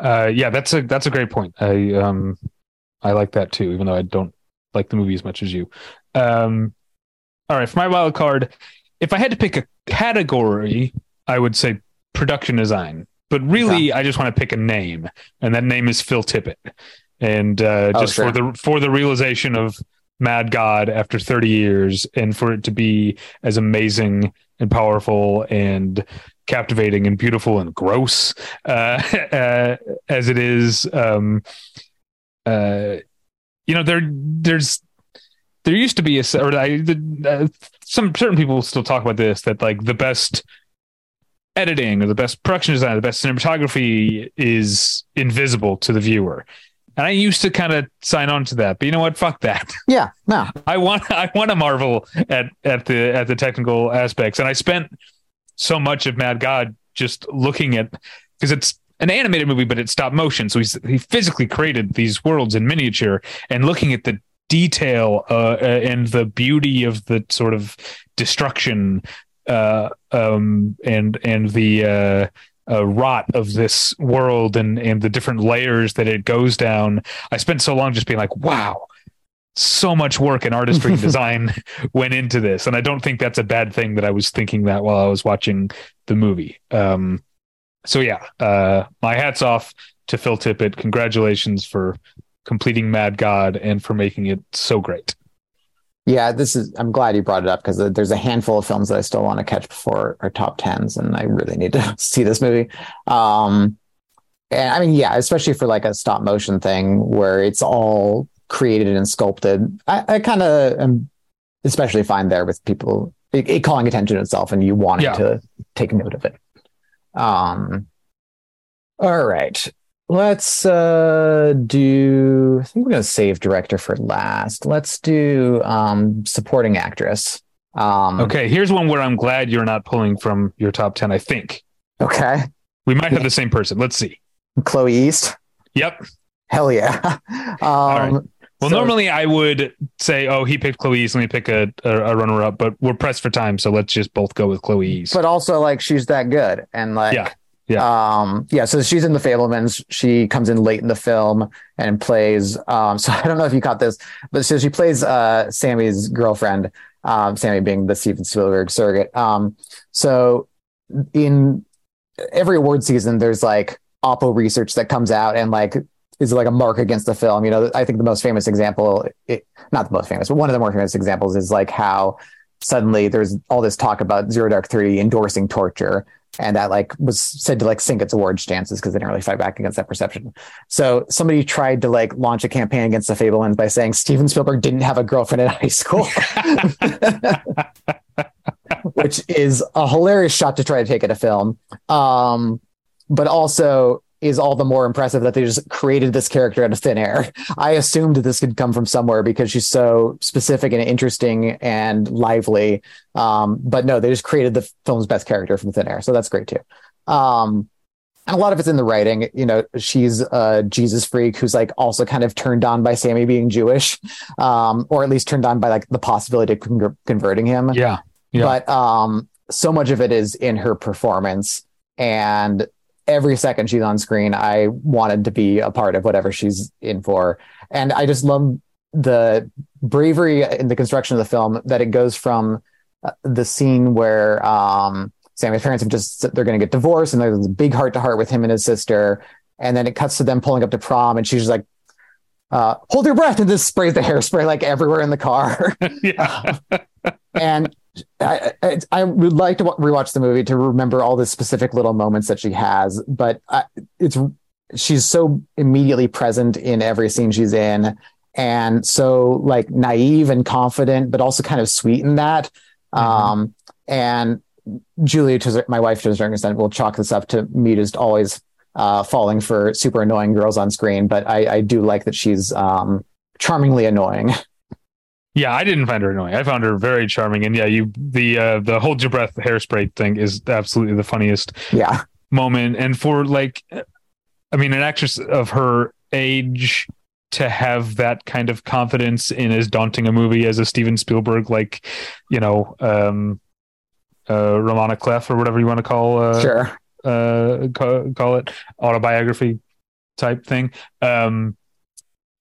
Uh, yeah, that's a that's a great point. I um I like that too, even though I don't like the movie as much as you. Um, all right, for my wild card, if I had to pick a category, I would say production design. But really, I just want to pick a name, and that name is Phil Tippett. And uh, Oh, just sure. for the for the realization of Mad God after 30 years, and for it to be as amazing and powerful and captivating and beautiful and gross uh, uh, as it is. Um, uh, you know, there there's there used to be a or I, the, uh, some certain people still talk about this that like the best editing or the best production design, the best cinematography is invisible to the viewer. And I used to kind of sign on to that, but you know what? Fuck that. yeah no I want I want to marvel at at the at the technical aspects, and I spent so much of Mad God just looking at because it's an animated movie, but it's stop motion, so he's he physically created these worlds in miniature and looking at the detail uh, uh, and the beauty of the sort of destruction uh, um, and and the uh, uh, rot of this world and and the different layers that it goes down. I spent so long just being like, wow so much work and artistry and design went into this, and I don't think that's a bad thing that I was thinking that while I was watching the movie. Um, so yeah, uh, my hats off to Phil Tippett. Congratulations for completing Mad God and for making it so great. Yeah, this is. I'm glad you brought it up because there's a handful of films that I still want to catch before our top tens, and I really need to see this movie. Um, and I mean, yeah, especially for like a stop motion thing where it's all created and sculpted. I, I kind of am especially fine there with people it, it calling attention to itself and you wanting Yeah. to take note of it. Um, all right. Let's uh do I think we're gonna save director for last. Let's do um supporting actress. Um Okay, here's one where I'm glad you're not pulling from your top 10. I think okay. we might have the same person. Let's see. Chloe East. Yep. Hell yeah. um right. Well, so- normally I would say, oh, he picked Chloe East. Let me pick a, a, a runner up, but we're pressed for time. So let's just both go with Chloe East. but also like she's that good and like Yeah. Yeah. um yeah so she's in the Fabelmans. She comes in late in the film and plays um so i don't know if you caught this but so she plays uh sammy's girlfriend um sammy being the steven spielberg surrogate. Um so in every award season there's like oppo research that comes out and like is like a mark against the film? You know i think the most famous example it, not the most famous but one of the more famous examples is like how suddenly there's all this talk about zero dark 30 endorsing torture and that like was said to like sink its awards chances because they didn't really fight back against that perception. So somebody tried to like launch a campaign against the Fabelmans by saying Steven Spielberg didn't have a girlfriend in high school, which is a hilarious shot to try to take at a film, um, but also is all the more impressive that they just created this character out of thin air. I assumed this could come from somewhere because she's so specific and interesting and lively. Um, but no, they just created the film's best character from thin air. So that's great too. Um, and a lot of it's in the writing. You know, she's a Jesus freak who's like also kind of turned on by Sammy being Jewish, um, or at least turned on by like the possibility of con- converting him yeah. Yeah. but um so much of it is in her performance and every second she's on screen i wanted to be a part of whatever she's in for. And i just love the bravery in the construction of the film that it goes from uh, the scene where um sammy's parents have just they're going to get divorced and there's a big heart to heart with him and his sister. And then it cuts to them pulling up to prom and she's just like uh, hold your breath and just sprays the hairspray like everywhere in the car. Yeah. and I, I, I would like to wa- rewatch the movie to remember all the specific little moments that she has, but I, it's she's so immediately present in every scene she's in, and so like naive and confident, but also kind of sweet in that. Um, and Julia, to my wife, to a certain extent, will chalk this up to me just always uh, falling for super annoying girls on screen, but I, I do like that she's um, charmingly annoying. Yeah, I didn't find her annoying. I found her very charming. And yeah, you the uh the hold your breath hairspray thing is absolutely the funniest yeah. moment. And for like I mean, an actress of her age to have that kind of confidence in as daunting a movie as a Steven Spielberg, like, you know, um uh roman à clef or whatever you want to call uh Sure. uh call, call it autobiography type thing um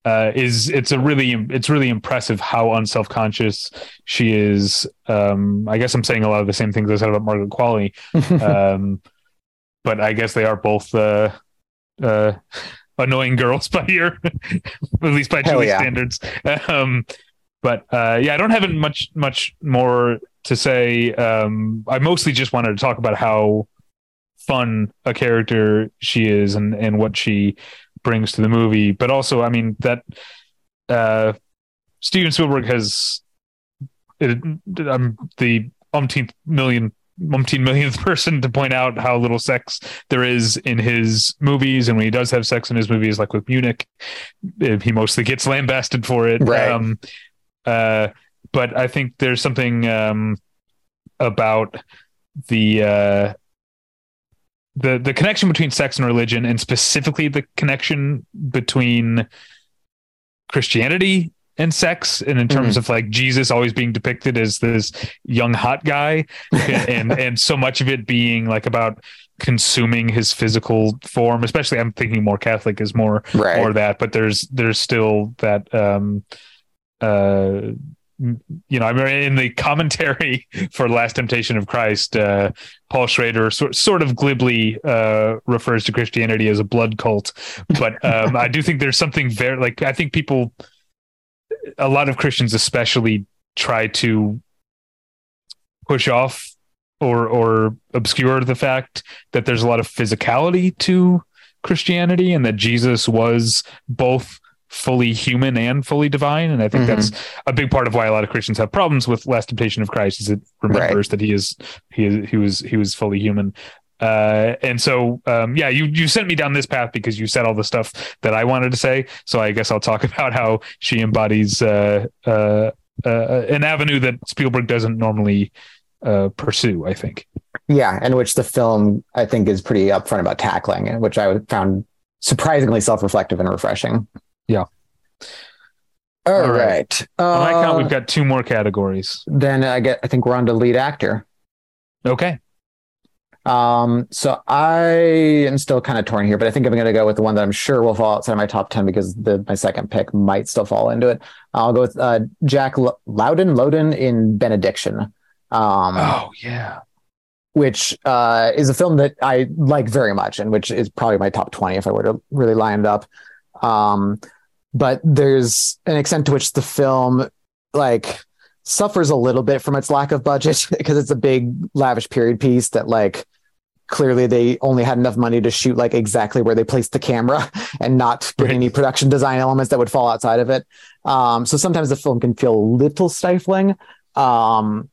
uh is it's a really it's really impressive how unself-conscious she is. Um i guess i'm saying a lot of the same things i said about margaret qualley. Um but i guess they are both uh uh annoying girls by your at least by Julie's yeah. standards. Um but uh yeah i don't have much much more to say. Um i mostly just wanted to talk about how fun a character she is and and what she brings to the movie but also i mean that uh steven spielberg has it, i'm the umpteenth million umpteen millionth person to point out how little sex there is in his movies and when he does have sex in his movies like with munich eh, he mostly gets lambasted for it Right. um uh but i think there's something um about the uh the the connection between sex and religion and specifically the connection between christianity and sex and in terms of like jesus always being depicted as this young hot guy and and so much of it being like about consuming his physical form especially i'm thinking more catholic is more Right. more that but there's there's still that um uh, you know, I mean, in the commentary for Last Temptation of Christ, uh, Paul Schrader sort, sort of glibly uh, refers to Christianity as a blood cult. But um, I do think there's something very like I think people, a lot of Christians especially, try to push off or or obscure the fact that there's a lot of physicality to Christianity and that Jesus was both fully human and fully divine. And I think mm-hmm. that's a big part of why a lot of Christians have problems with Last Temptation of Christ is it remembers right. that he is he is he was he was fully human. Uh, and so, um, yeah, you you sent me down this path because you said all the stuff that I wanted to say. So I guess I'll talk about how she embodies uh, uh, uh an avenue that Spielberg doesn't normally uh, pursue. I think. Yeah, and which the film I think is pretty upfront about tackling, and which I found surprisingly self-reflective and refreshing. Yeah. All, All right. right. On my count, we've uh, got two more categories. Then I get. I think we're on to lead actor. Okay. Um. So I am still kind of torn here, but I think I'm going to go with the one that I'm sure will fall outside of my top ten because the my second pick might still fall into it. I'll go with uh, Jack L- Lowden Lowden in Benediction. Um, oh yeah. Which uh, is a film that I like very much, and which is probably my top twenty if I were to really line it up. Um, but there's an extent to which the film like suffers a little bit from its lack of budget because it's a big lavish period piece that like clearly they only had enough money to shoot like exactly where they placed the camera and not get right. any production design elements that would fall outside of it. Um, so sometimes the film can feel a little stifling. Um,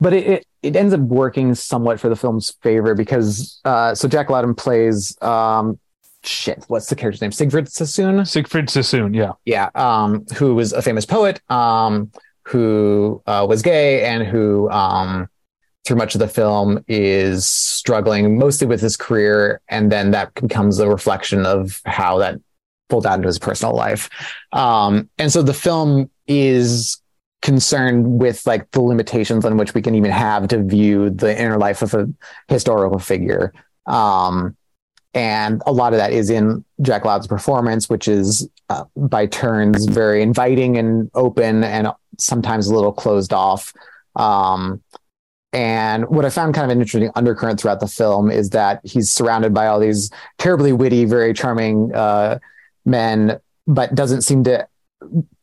but it, it, it ends up working somewhat for the film's favor because uh, so Jack Lowden plays um, shit, what's the character's name? Siegfried Sassoon? Siegfried Sassoon, yeah. Yeah. Um, who was a famous poet, um, who uh, was gay and who, um, through much of the film is struggling mostly with his career. And then that becomes a reflection of how that pulled out into his personal life. Um, and so the film is concerned with like the limitations on which we can even have to view the inner life of a historical figure. Um, and a lot of that is in Jack Loud's performance, which is uh, by turns very inviting and open, and sometimes a little closed off. Um, and what I found kind of an interesting undercurrent throughout the film is that he's surrounded by all these terribly witty, very charming uh, men, but doesn't seem to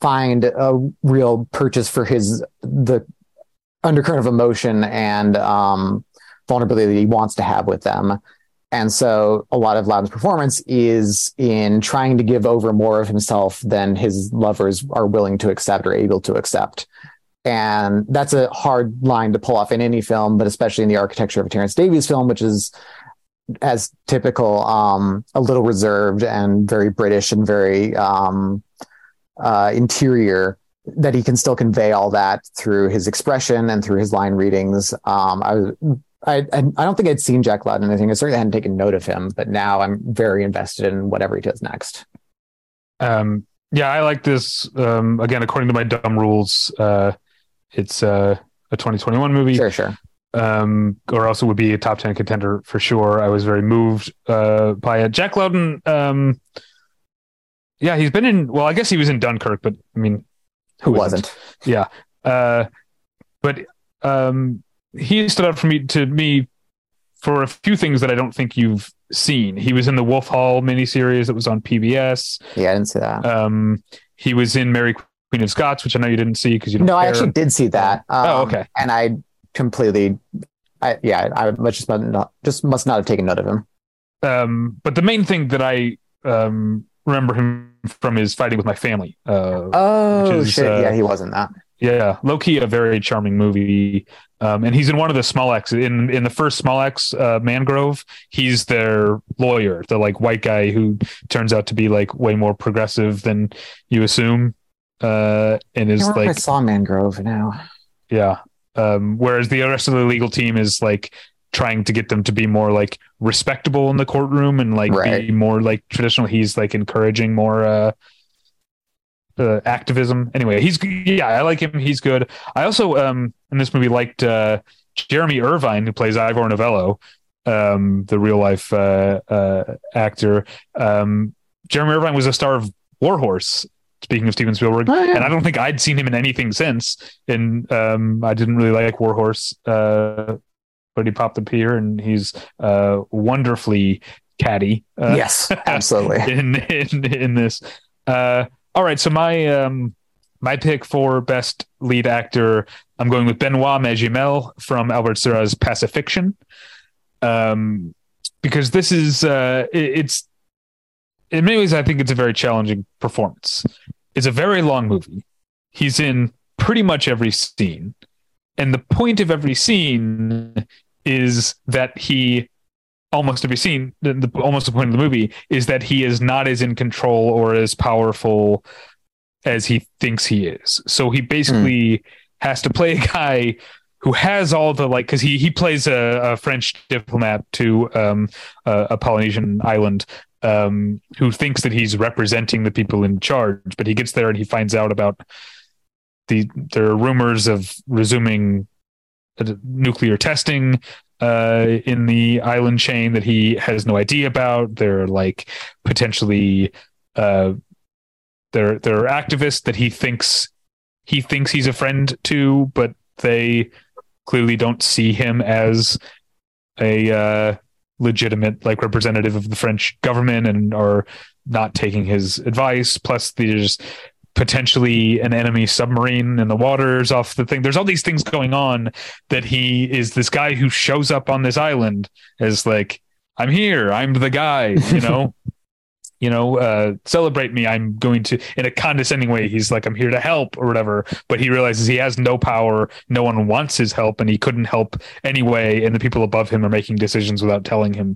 find a real purchase for his the undercurrent of emotion and um, vulnerability that he wants to have with them. And so a lot of Lowden's performance is in trying to give over more of himself than his lovers are willing to accept or able to accept. And that's a hard line to pull off in any film, but especially in the architecture of a Terence Davies film, which is as typical, um, a little reserved and very British and very um, uh, interior that he can still convey all that through his expression and through his line readings. Um, I was I, I don't think I'd seen Jack Lowden anything. I certainly hadn't taken note of him, but now I'm very invested in whatever he does next. Um, yeah, I like this. Um, again, according to my dumb rules, uh, it's uh, a 2021 movie. Sure, sure. Um, or else it would be a top 10 contender for sure. I was very moved uh, by it. Jack Lowden, um, yeah, he's been in. Well, I guess he was in Dunkirk, but I mean, who wasn't? Yeah, uh, but um, he stood out for me to me for a few things that I don't think you've seen. He was in the Wolf Hall miniseries that was on PBS. Yeah, I didn't see that. Um, he was in Mary Queen of Scots, which I know you didn't see because you don't. No, care. I actually did see that. Oh, um, oh, okay. And I completely, I yeah, I just must not just must not have taken note of him. Um, but the main thing that I um remember him from is fighting with my family. Uh, oh is, shit! Uh, yeah, he wasn't that. Yeah, low key, a very charming movie. Um, and he's in one of the Small Axe in in the first Small Axe uh, Mangrove. He's their lawyer, the like white guy who turns out to be like way more progressive than you assume. Uh, and is like I saw Mangrove now. Yeah. Um, whereas the rest of the legal team is like trying to get them to be more like respectable in the courtroom and like right. be more like traditional. He's like encouraging more uh, uh, activism. Anyway, he's yeah, I like him. He's good. I also um in this movie liked uh, Jeremy Irvine who plays Ivor Novello, um, the real life uh, uh, actor. Um, Jeremy Irvine was a star of Warhorse Speaking of Steven Spielberg, Oh, yeah. and I don't think I'd seen him in anything since. And um, I didn't really like Warhorse, uh, but he popped up here, and he's uh, wonderfully catty. Uh, yes, absolutely. in in in this. Uh, all right, so my um my pick for best lead actor, I'm going with Benoit Magimel from Albert Serra's Pacifiction. Um, because this is uh, it- it's in many ways I think it's a very challenging performance. It's a very long movie. He's in pretty much every scene, and the point of every scene is that he almost every scene, the, the, almost the point of the movie is that he is not as in control or as powerful as he thinks he is. So he basically has to play a guy who has all the like because he he plays a, a French diplomat to um, a, a Polynesian island um, who thinks that he's representing the people in charge, but he gets there and he finds out about the there are rumors of resuming uh, nuclear testing uh, in the island chain that he has no idea about. They're like potentially uh, they're they're activists that he thinks he thinks he's a friend to, but they clearly don't see him as a uh, legitimate like representative of the French government and are not taking his advice. Plus, there's potentially an enemy submarine in the waters off the thing. There's all these things going on that he is this guy who shows up on this island as like, I'm here, I'm the guy, you know. you know, uh, celebrate me. I'm going to, in a condescending way, he's like, I'm here to help or whatever. But he realizes he has no power. No one wants his help and he couldn't help anyway. And the people above him are making decisions without telling him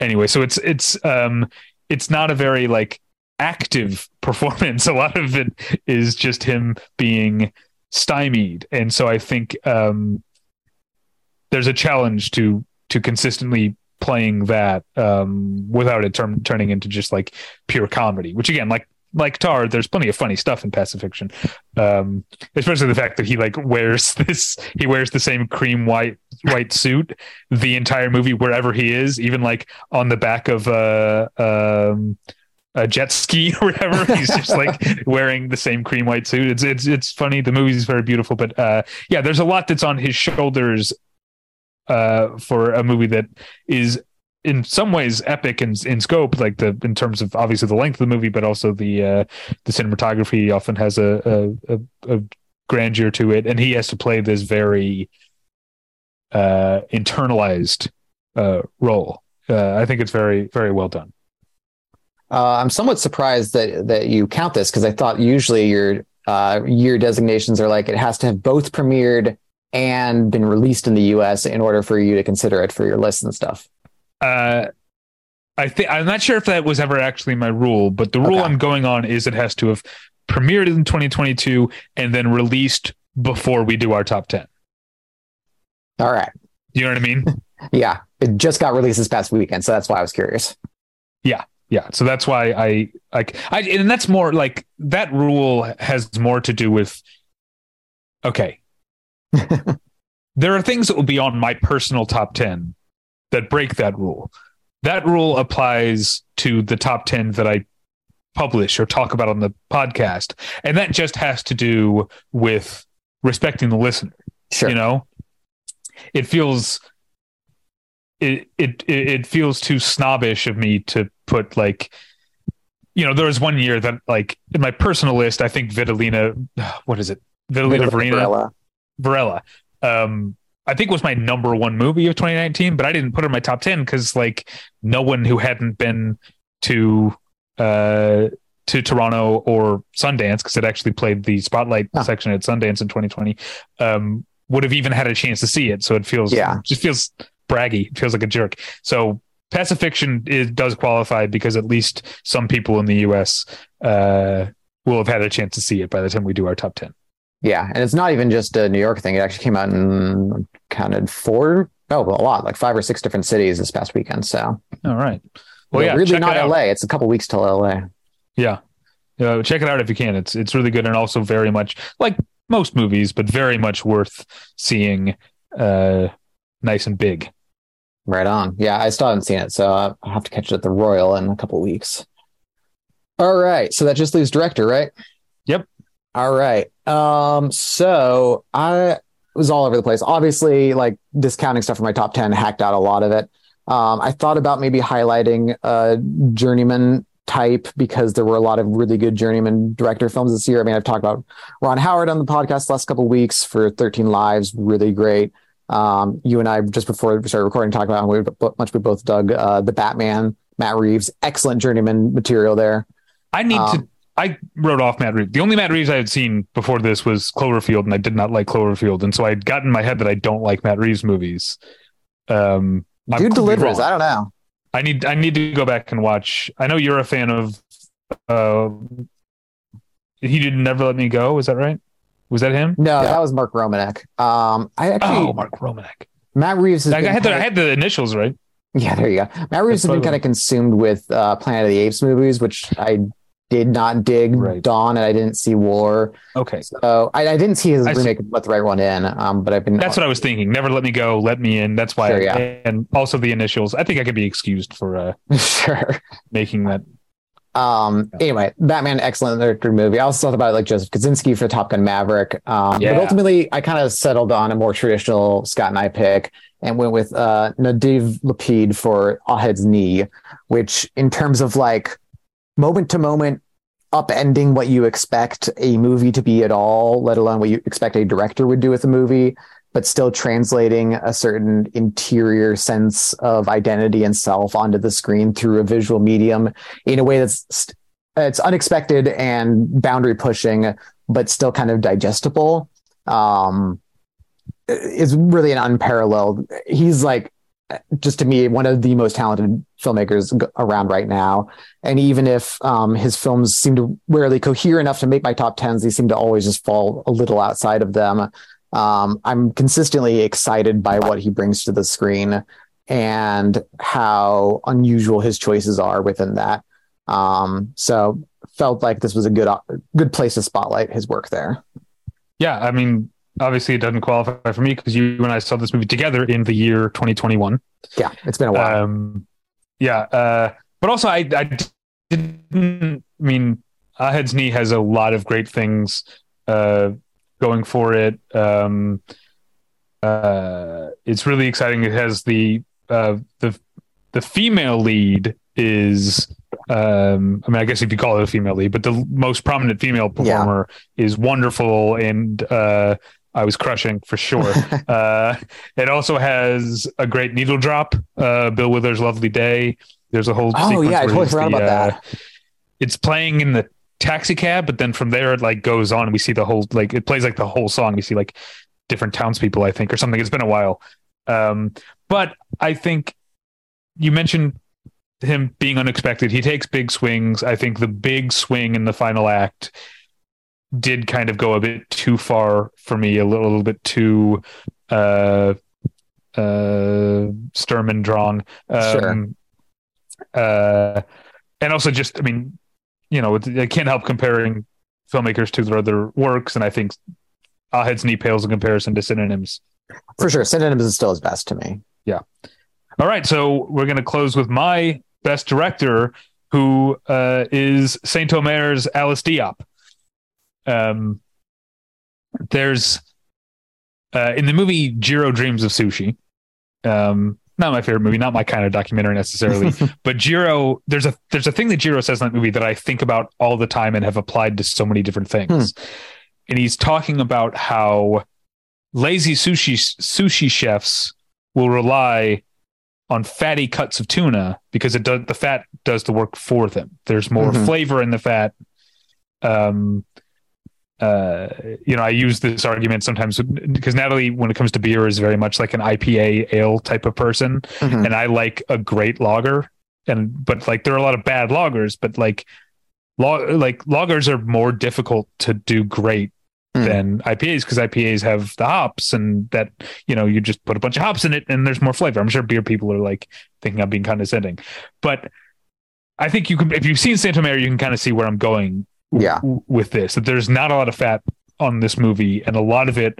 anyway. So it's, it's, um, it's not a very like active performance. A lot of it is just him being stymied. And so I think, um, there's a challenge to, to consistently playing that um, without it turn, turning into just like pure comedy. Which again, like like Tar, there's plenty of funny stuff in Pacifiction, um, especially the fact that he like wears this he wears the same cream white white suit the entire movie wherever he is, even like on the back of a. Um, a jet ski or whatever. He's just like wearing the same cream white suit. It's it's it's funny. The movie is very beautiful, but uh, yeah, there's a lot that's on his shoulders uh, for a movie that is in some ways epic in, in scope, like the in terms of obviously the length of the movie, but also the uh, the cinematography often has a, a, a, a grandeur to it, and he has to play this very uh, internalized uh, role. Uh, I think it's very very well done. Uh, I'm somewhat surprised that that you count this because I thought usually your uh, year designations are like it has to have both premiered and been released in the U.S. in order for you to consider it for your list and stuff. Uh, I think I'm not sure if that was ever actually my rule, but the rule Okay. I'm going on is it has to have premiered in 2022 and then released before we do our top 10. All right, You know what I mean? yeah, it just got released this past weekend, so that's why I was curious. yeah. Yeah, so that's why I like I and that's more like that rule has more to do with okay. there are things that will be on my personal top 10 that break that rule. That rule applies to the top 10 that I publish or talk about on the podcast. And that just has to do with respecting the listener. Sure. You know, it feels it, it it it feels too snobbish of me to put like you know there was one year that like in my personal list I think Vitalina what is it? Vitalina Varina Varela. Um I think was my number one movie of 2019 but I didn't put it in my top 10 because like no one who hadn't been to uh to Toronto or Sundance because it actually played the spotlight Ah. section at Sundance in 2020 um would have even had a chance to see it. So it feels Yeah. just feels braggy. It feels like a jerk. So pacifiction is, does qualify because at least some people in the US uh will have had a chance to see it by the time we do our top 10 Yeah, and it's not even just a New York thing. It actually came out in counted four, no, a lot, like five or six different cities this past weekend. So, all right well yeah really not. LA. It's a couple weeks till LA. Yeah. Uh, check it out if you can. It's it's really good and also very much like most movies, but very much worth seeing uh nice and big. Right on. Yeah, I still haven't seen it, so I'll have to catch it at the Royal in a couple weeks. All right, so that just leaves director, right? Yep. All right. Um, so I was all over the place. Obviously, like discounting stuff from my top 10, hacked out a lot of it. Um, I thought about maybe highlighting a journeyman type because there were a lot of really good journeyman director films this year. I mean, I've talked about Ron Howard on the podcast last couple weeks for 13 Lives, really great. Um, you and I just before we started recording talked about how much we both dug uh, the Batman, Matt Reeves, excellent journeyman material there. I need Um, to. I wrote off Matt Reeves. The only Matt Reeves I had seen before this was Cloverfield, and I did not like Cloverfield, and so I would gotten in my head that I don't like Matt Reeves movies. Um, I Dude be delivers. I don't know. I need I need to go back and watch. I know you're a fan of. Uh, he did never let me go. Is that right? Was that him? No, that was Mark Romanek. Um, I actually Oh, Mark Romanek. Matt Reeves has I, been had the, I had the initials right. Yeah, there you go. Matt Reeves has That's been kind of consumed with uh, Planet of the Apes movies, which I did not dig. Right. Dawn, and I didn't see War. Okay, So I, I didn't see his I see. remake. Let the right one in. Um, but I've been. that's what I was thinking. Never let me go. Let me in. That's why. Sure, I- yeah. And also the initials. I think I could be excused for uh, sure. making that. Um. Anyway, Batman, excellent director movie. I also thought about like Joseph Kosinski for Top Gun Maverick. Um, Yeah. but ultimately, I kind of settled on a more traditional Scott and I pick and went with uh, Nadav Lapid for Ahed's Knee, which in terms of like moment to moment upending what you expect a movie to be at all, let alone what you expect a director would do with a movie, but still translating a certain interior sense of identity and self onto the screen through a visual medium in a way that's st- it's unexpected and boundary pushing, but still kind of digestible. Um, is really an unparalleled. He's like just to me one of the most talented filmmakers around right now. And even if um, his films seem to rarely cohere enough to make my top tens, they seem to always just fall a little outside of them. Um, I'm consistently excited by what he brings to the screen and how unusual his choices are within that. Um, so felt like this was a good good place to spotlight his work there. Yeah, I mean, obviously it doesn't qualify for me because you and I saw this movie together in the year 2021. Yeah, it's been a while. Um, yeah, uh, but also I, I didn't I mean Ahed's knee has a lot of great things uh, going for it. Um, uh, it's really exciting. It has the uh, the the female lead is um, I mean I guess if you call it a female lead, but the most prominent female performer is wonderful and uh, I was crushing for sure. uh, it also has a great needle drop. Uh, Bill Withers' "Lovely Day." There's a whole. Oh, sequence yeah, I totally forgot the, about uh, that. It's playing in the taxi cab, but then from there it like goes on. And we see the whole like it plays like the whole song. We see like different townspeople, I think, or something. It's been a while, um, but I think you mentioned him being unexpected. He takes big swings. I think the big swing in the final act did kind of go a bit too far for me, a little, little bit too uh uh Sturm und Drang. Um, uh and also just I mean, you know, it- I can't help comparing filmmakers to their other works, and I think Ahed's knee pales in comparison to synonyms. For sure. Synonyms is still his best to me. Yeah. All right, so we're going to close with my best director, who uh, is Saint Omer's Alice Diop. Um, there's uh, in the movie Jiro Dreams of Sushi. Um, not my favorite movie, not my kind of documentary necessarily, but Jiro. There's a there's a thing that Jiro says in that movie that I think about all the time and have applied to so many different things. And he's talking about how lazy sushi sushi chefs will rely on fatty cuts of tuna because it does the fat does the work for them. There's more Mhm. flavor in the fat. Um, uh, you know, I use this argument sometimes because Natalie, when it comes to beer, is very much like an IPA ale type of person, Mhm. and I like a great lager. And but like there are a lot of bad lagers, but like log like lagers are more difficult to do great Mm. than IPAs because IPAs have the hops and that you know you just put a bunch of hops in it and there's more flavor. I'm sure beer people are like thinking I'm being condescending, but I think you can if you've seen Saint Omer, you can kind of see where I'm going Yeah. w- with this. That there's not a lot of fat on this movie, and a lot of it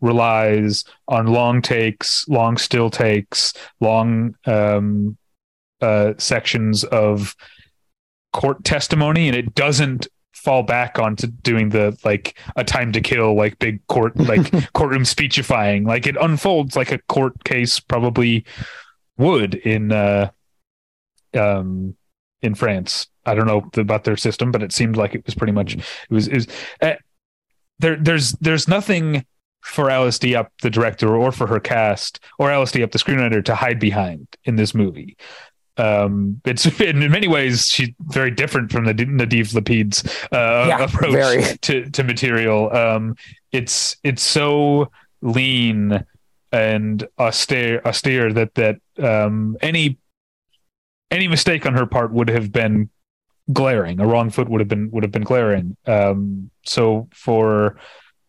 relies on long takes, long still takes, long um, uh, sections of court testimony, and it doesn't fall back onto doing the like a time to kill like big court like courtroom speechifying like it unfolds like a court case probably would in uh um in France I don't know about their system but it seemed like it was pretty much it was is uh, there there's there's nothing for Alice Diop the director or for her cast or Alice Diop the screenwriter to hide behind in this movie um it's in many ways she's very different from the Nadav Lapid's uh yeah, approach very. to to material um it's it's so lean and austere austere that that um any any mistake on her part would have been glaring a wrong foot would have been would have been glaring um so for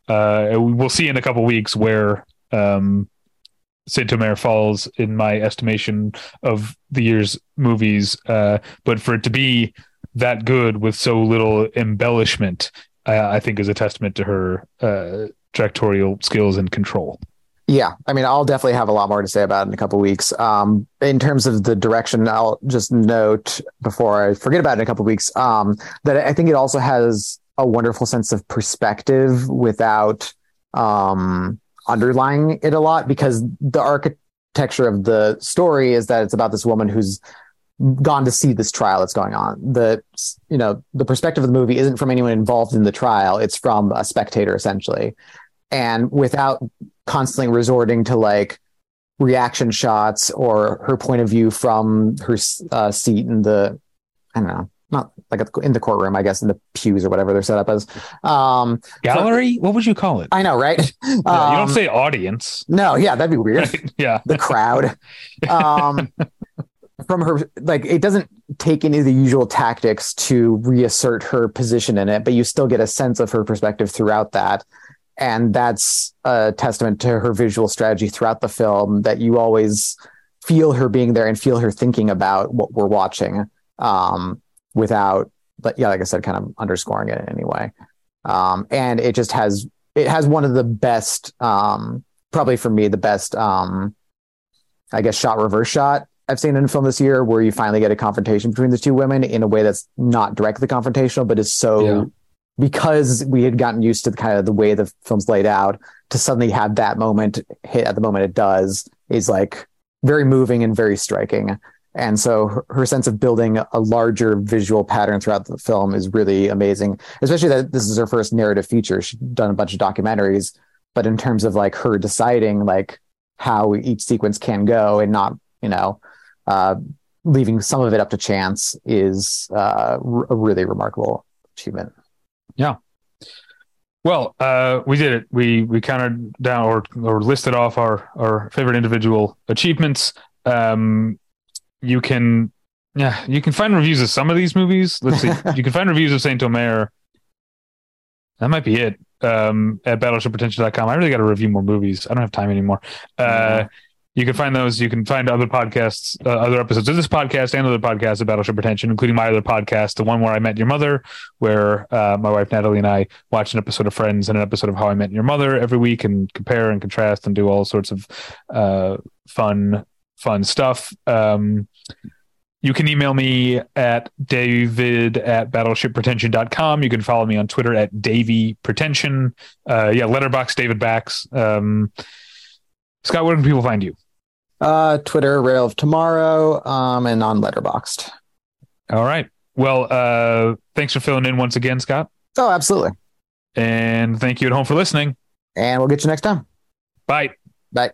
uh we'll see in a couple weeks where um Saint-Omer falls in my estimation of the year's movies. Uh, but for it to be that good with so little embellishment, uh, I think is a testament to her uh, directorial skills and control. Yeah, I mean, I'll definitely have a lot more to say about it in a couple weeks. Um, in terms of the direction, I'll just note before I forget about it in a couple weeks um, that I think it also has a wonderful sense of perspective without um, underlying it a lot because the architecture of the story is that it's about this woman who's gone to see this trial that's going on. The you know the perspective of the movie isn't from anyone involved in the trial; it's from a spectator essentially, and without constantly resorting to like reaction shots or her point of view from her uh, seat in the I don't know not like in the courtroom, I guess, in the pews or whatever they're set up as. Um, Gallery? So, what would you call it? I know, right? Yeah, um, you don't um, say audience. No, yeah, that'd be weird. Yeah. The crowd. Um, from her, like, it doesn't take any of the usual tactics to reassert her position in it, but you still get a sense of her perspective throughout that. And that's a testament to her visual strategy throughout the film that you always feel her being there and feel her thinking about what we're watching. Um, without, but yeah, like I said, kind of underscoring it in any way. Um, and it just has it has one of the best, um, probably for me, the best, um, I guess, shot reverse shot I've seen in a film this year, where you finally get a confrontation between the two women in a way that's not directly confrontational, but is so yeah. Because we had gotten used to the kind of the way the film's laid out to suddenly have that moment hit at the moment it does is like very moving and very striking. And so her, her, sense of building a larger visual pattern throughout the film is really amazing, especially that this is her first narrative feature. She's done a bunch of documentaries, but in terms of like her deciding like how each sequence can go and not, you know, uh, leaving some of it up to chance is uh, a really remarkable achievement. Yeah. Well, uh, we did it. We we counted down or or listed off our our favorite individual achievements. Um, you can yeah you can find reviews of some of these movies let's see you can find reviews of saint omer that might be it um, at battleshippretension.com i really got to review more movies i don't have time anymore uh, mm-hmm. You can find those you can find other podcasts uh, other episodes of this podcast and other podcasts of battleship pretension including my other podcast the one where i met your mother where uh, my wife natalie and i watch an episode of friends and an episode of how i met your mother every week and compare and contrast and do all sorts of uh, fun fun stuff. Um, you can email me at david at battleshippretension.com. You can follow me on Twitter at Davy Pretension. Uh, yeah, Letterboxd David Bax. Um, Scott, where can people find you? Uh, Twitter, Rail of Tomorrow, um, and on Letterboxd. All right. Well, uh, thanks for filling in once again, Scott. Oh, absolutely. And thank you at home for listening. And we'll get you next time. Bye. Bye.